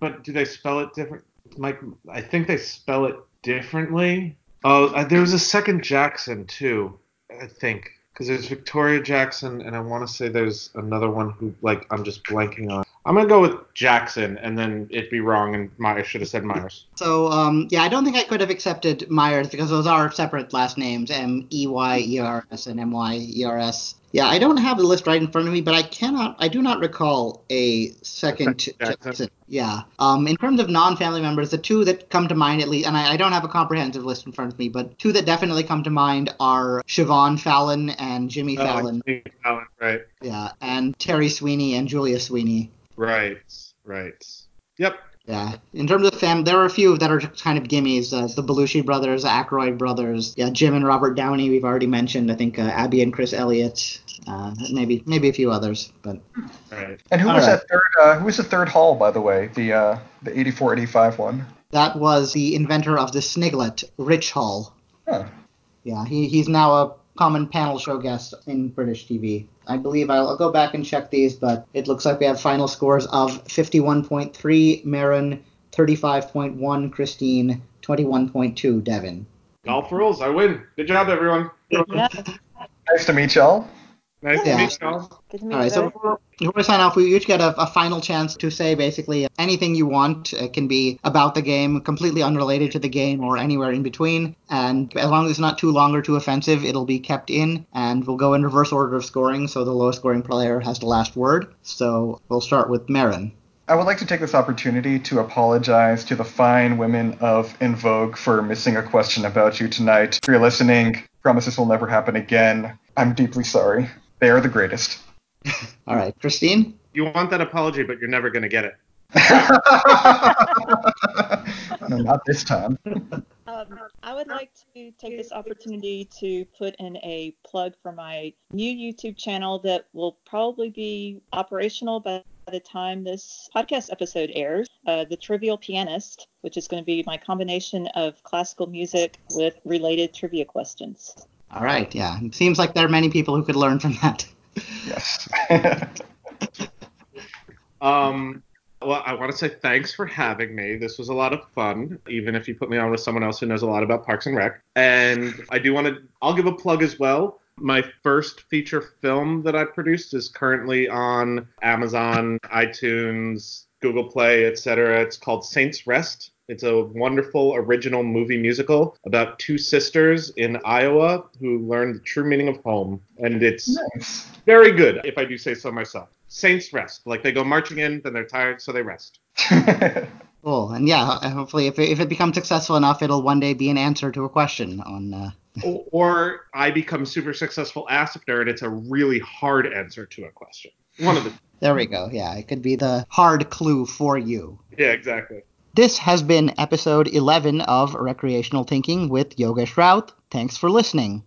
But do they spell it different? Mike, I think they spell it differently. Oh, uh, there was a second Jackson too. I think because there's Victoria Jackson, and I want to say there's another one who like I'm just blanking on. I'm gonna go with Jackson, and then it'd be wrong, and Myers should have said Myers. So um, yeah, I don't think I could have accepted Myers because those are separate last names: M E Y E R S and M Y E R S. Yeah, I don't have the list right in front of me, but I cannot, I do not recall a second Jackson. Jackson. Yeah. Um, in terms of non-family members, the two that come to mind at least, and I, I don't have a comprehensive list in front of me, but two that definitely come to mind are Siobhan Fallon and Jimmy Oh, Fallon. Jimmy Fallon, right, Yeah, and Terry Sweeney and Julia Sweeney. Right, right. Yep. Yeah, in terms of fam, there are a few that are kind of gimmies. Uh, the Belushi brothers, the Aykroyd brothers, yeah, Jim and Robert Downey. We've already mentioned. I think uh, Abby and Chris Elliott. Uh, maybe maybe a few others, but Right. And who All was right. that third? Uh, who was the third Hall, by the way? The uh, the 84, 85 one. that was the inventor of the Sniglet, Rich Hall. Huh. Yeah, he, he's now a common panel show guest in British TV. I believe I'll, I'll go back and check these, but it looks like we have final scores of 51.3 Marin, 35.1 Christine, 21.2 Devin. Golf rules. I win. Good job, everyone. Yeah. Nice to meet y'all. Nice Yeah. to meet y'all. Good to meet All right, you. so before, before we sign off, we each get a, a final chance to say basically anything you want. It can be about the game, completely unrelated to the game, or anywhere in between. And as long as it's not too long or too offensive, it'll be kept in. And we'll go in reverse order of scoring, so the lowest scoring player has the last word. So we'll start with Marin. I would like to take this opportunity to apologize to the fine women of En Vogue for missing a question about you tonight. If you're listening, promise this will never happen again. I'm deeply sorry. They are the greatest. All right, Christine. You want that apology, but you're never gonna get it. no, not this time. Um, I would like to take this opportunity to put in a plug for my new YouTube channel that will probably be operational by the time this podcast episode airs. Uh, the Trivial Pianist, which is going to be my combination of classical music with related trivia questions. All right, yeah. It seems like there are many people who could learn from that. Yes. Um, well, I want to say thanks for having me. This was a lot of fun, even if you put me on with someone else who knows a lot about Parks and Rec. And I do want to, I'll give a plug as well. My first feature film that I produced is currently on Amazon, iTunes, Google Play, etc. It's called Saints Rest. It's a wonderful original movie musical about two sisters in Iowa who learn the true meaning of home. And it's nice. very good, if I do say so myself. Saints rest. Like they go marching in, then they're tired, so they rest. Cool. And yeah, hopefully, if it, if it becomes successful enough, it'll one day be an answer to a question on. Uh, O- or I become super successful after, and it's a really hard answer to a question. One of the. there we go. Yeah, it could be the hard clue for you. Yeah, exactly. This has been episode 11 of Recreational Thinking with Yogesh Raut. Thanks for listening.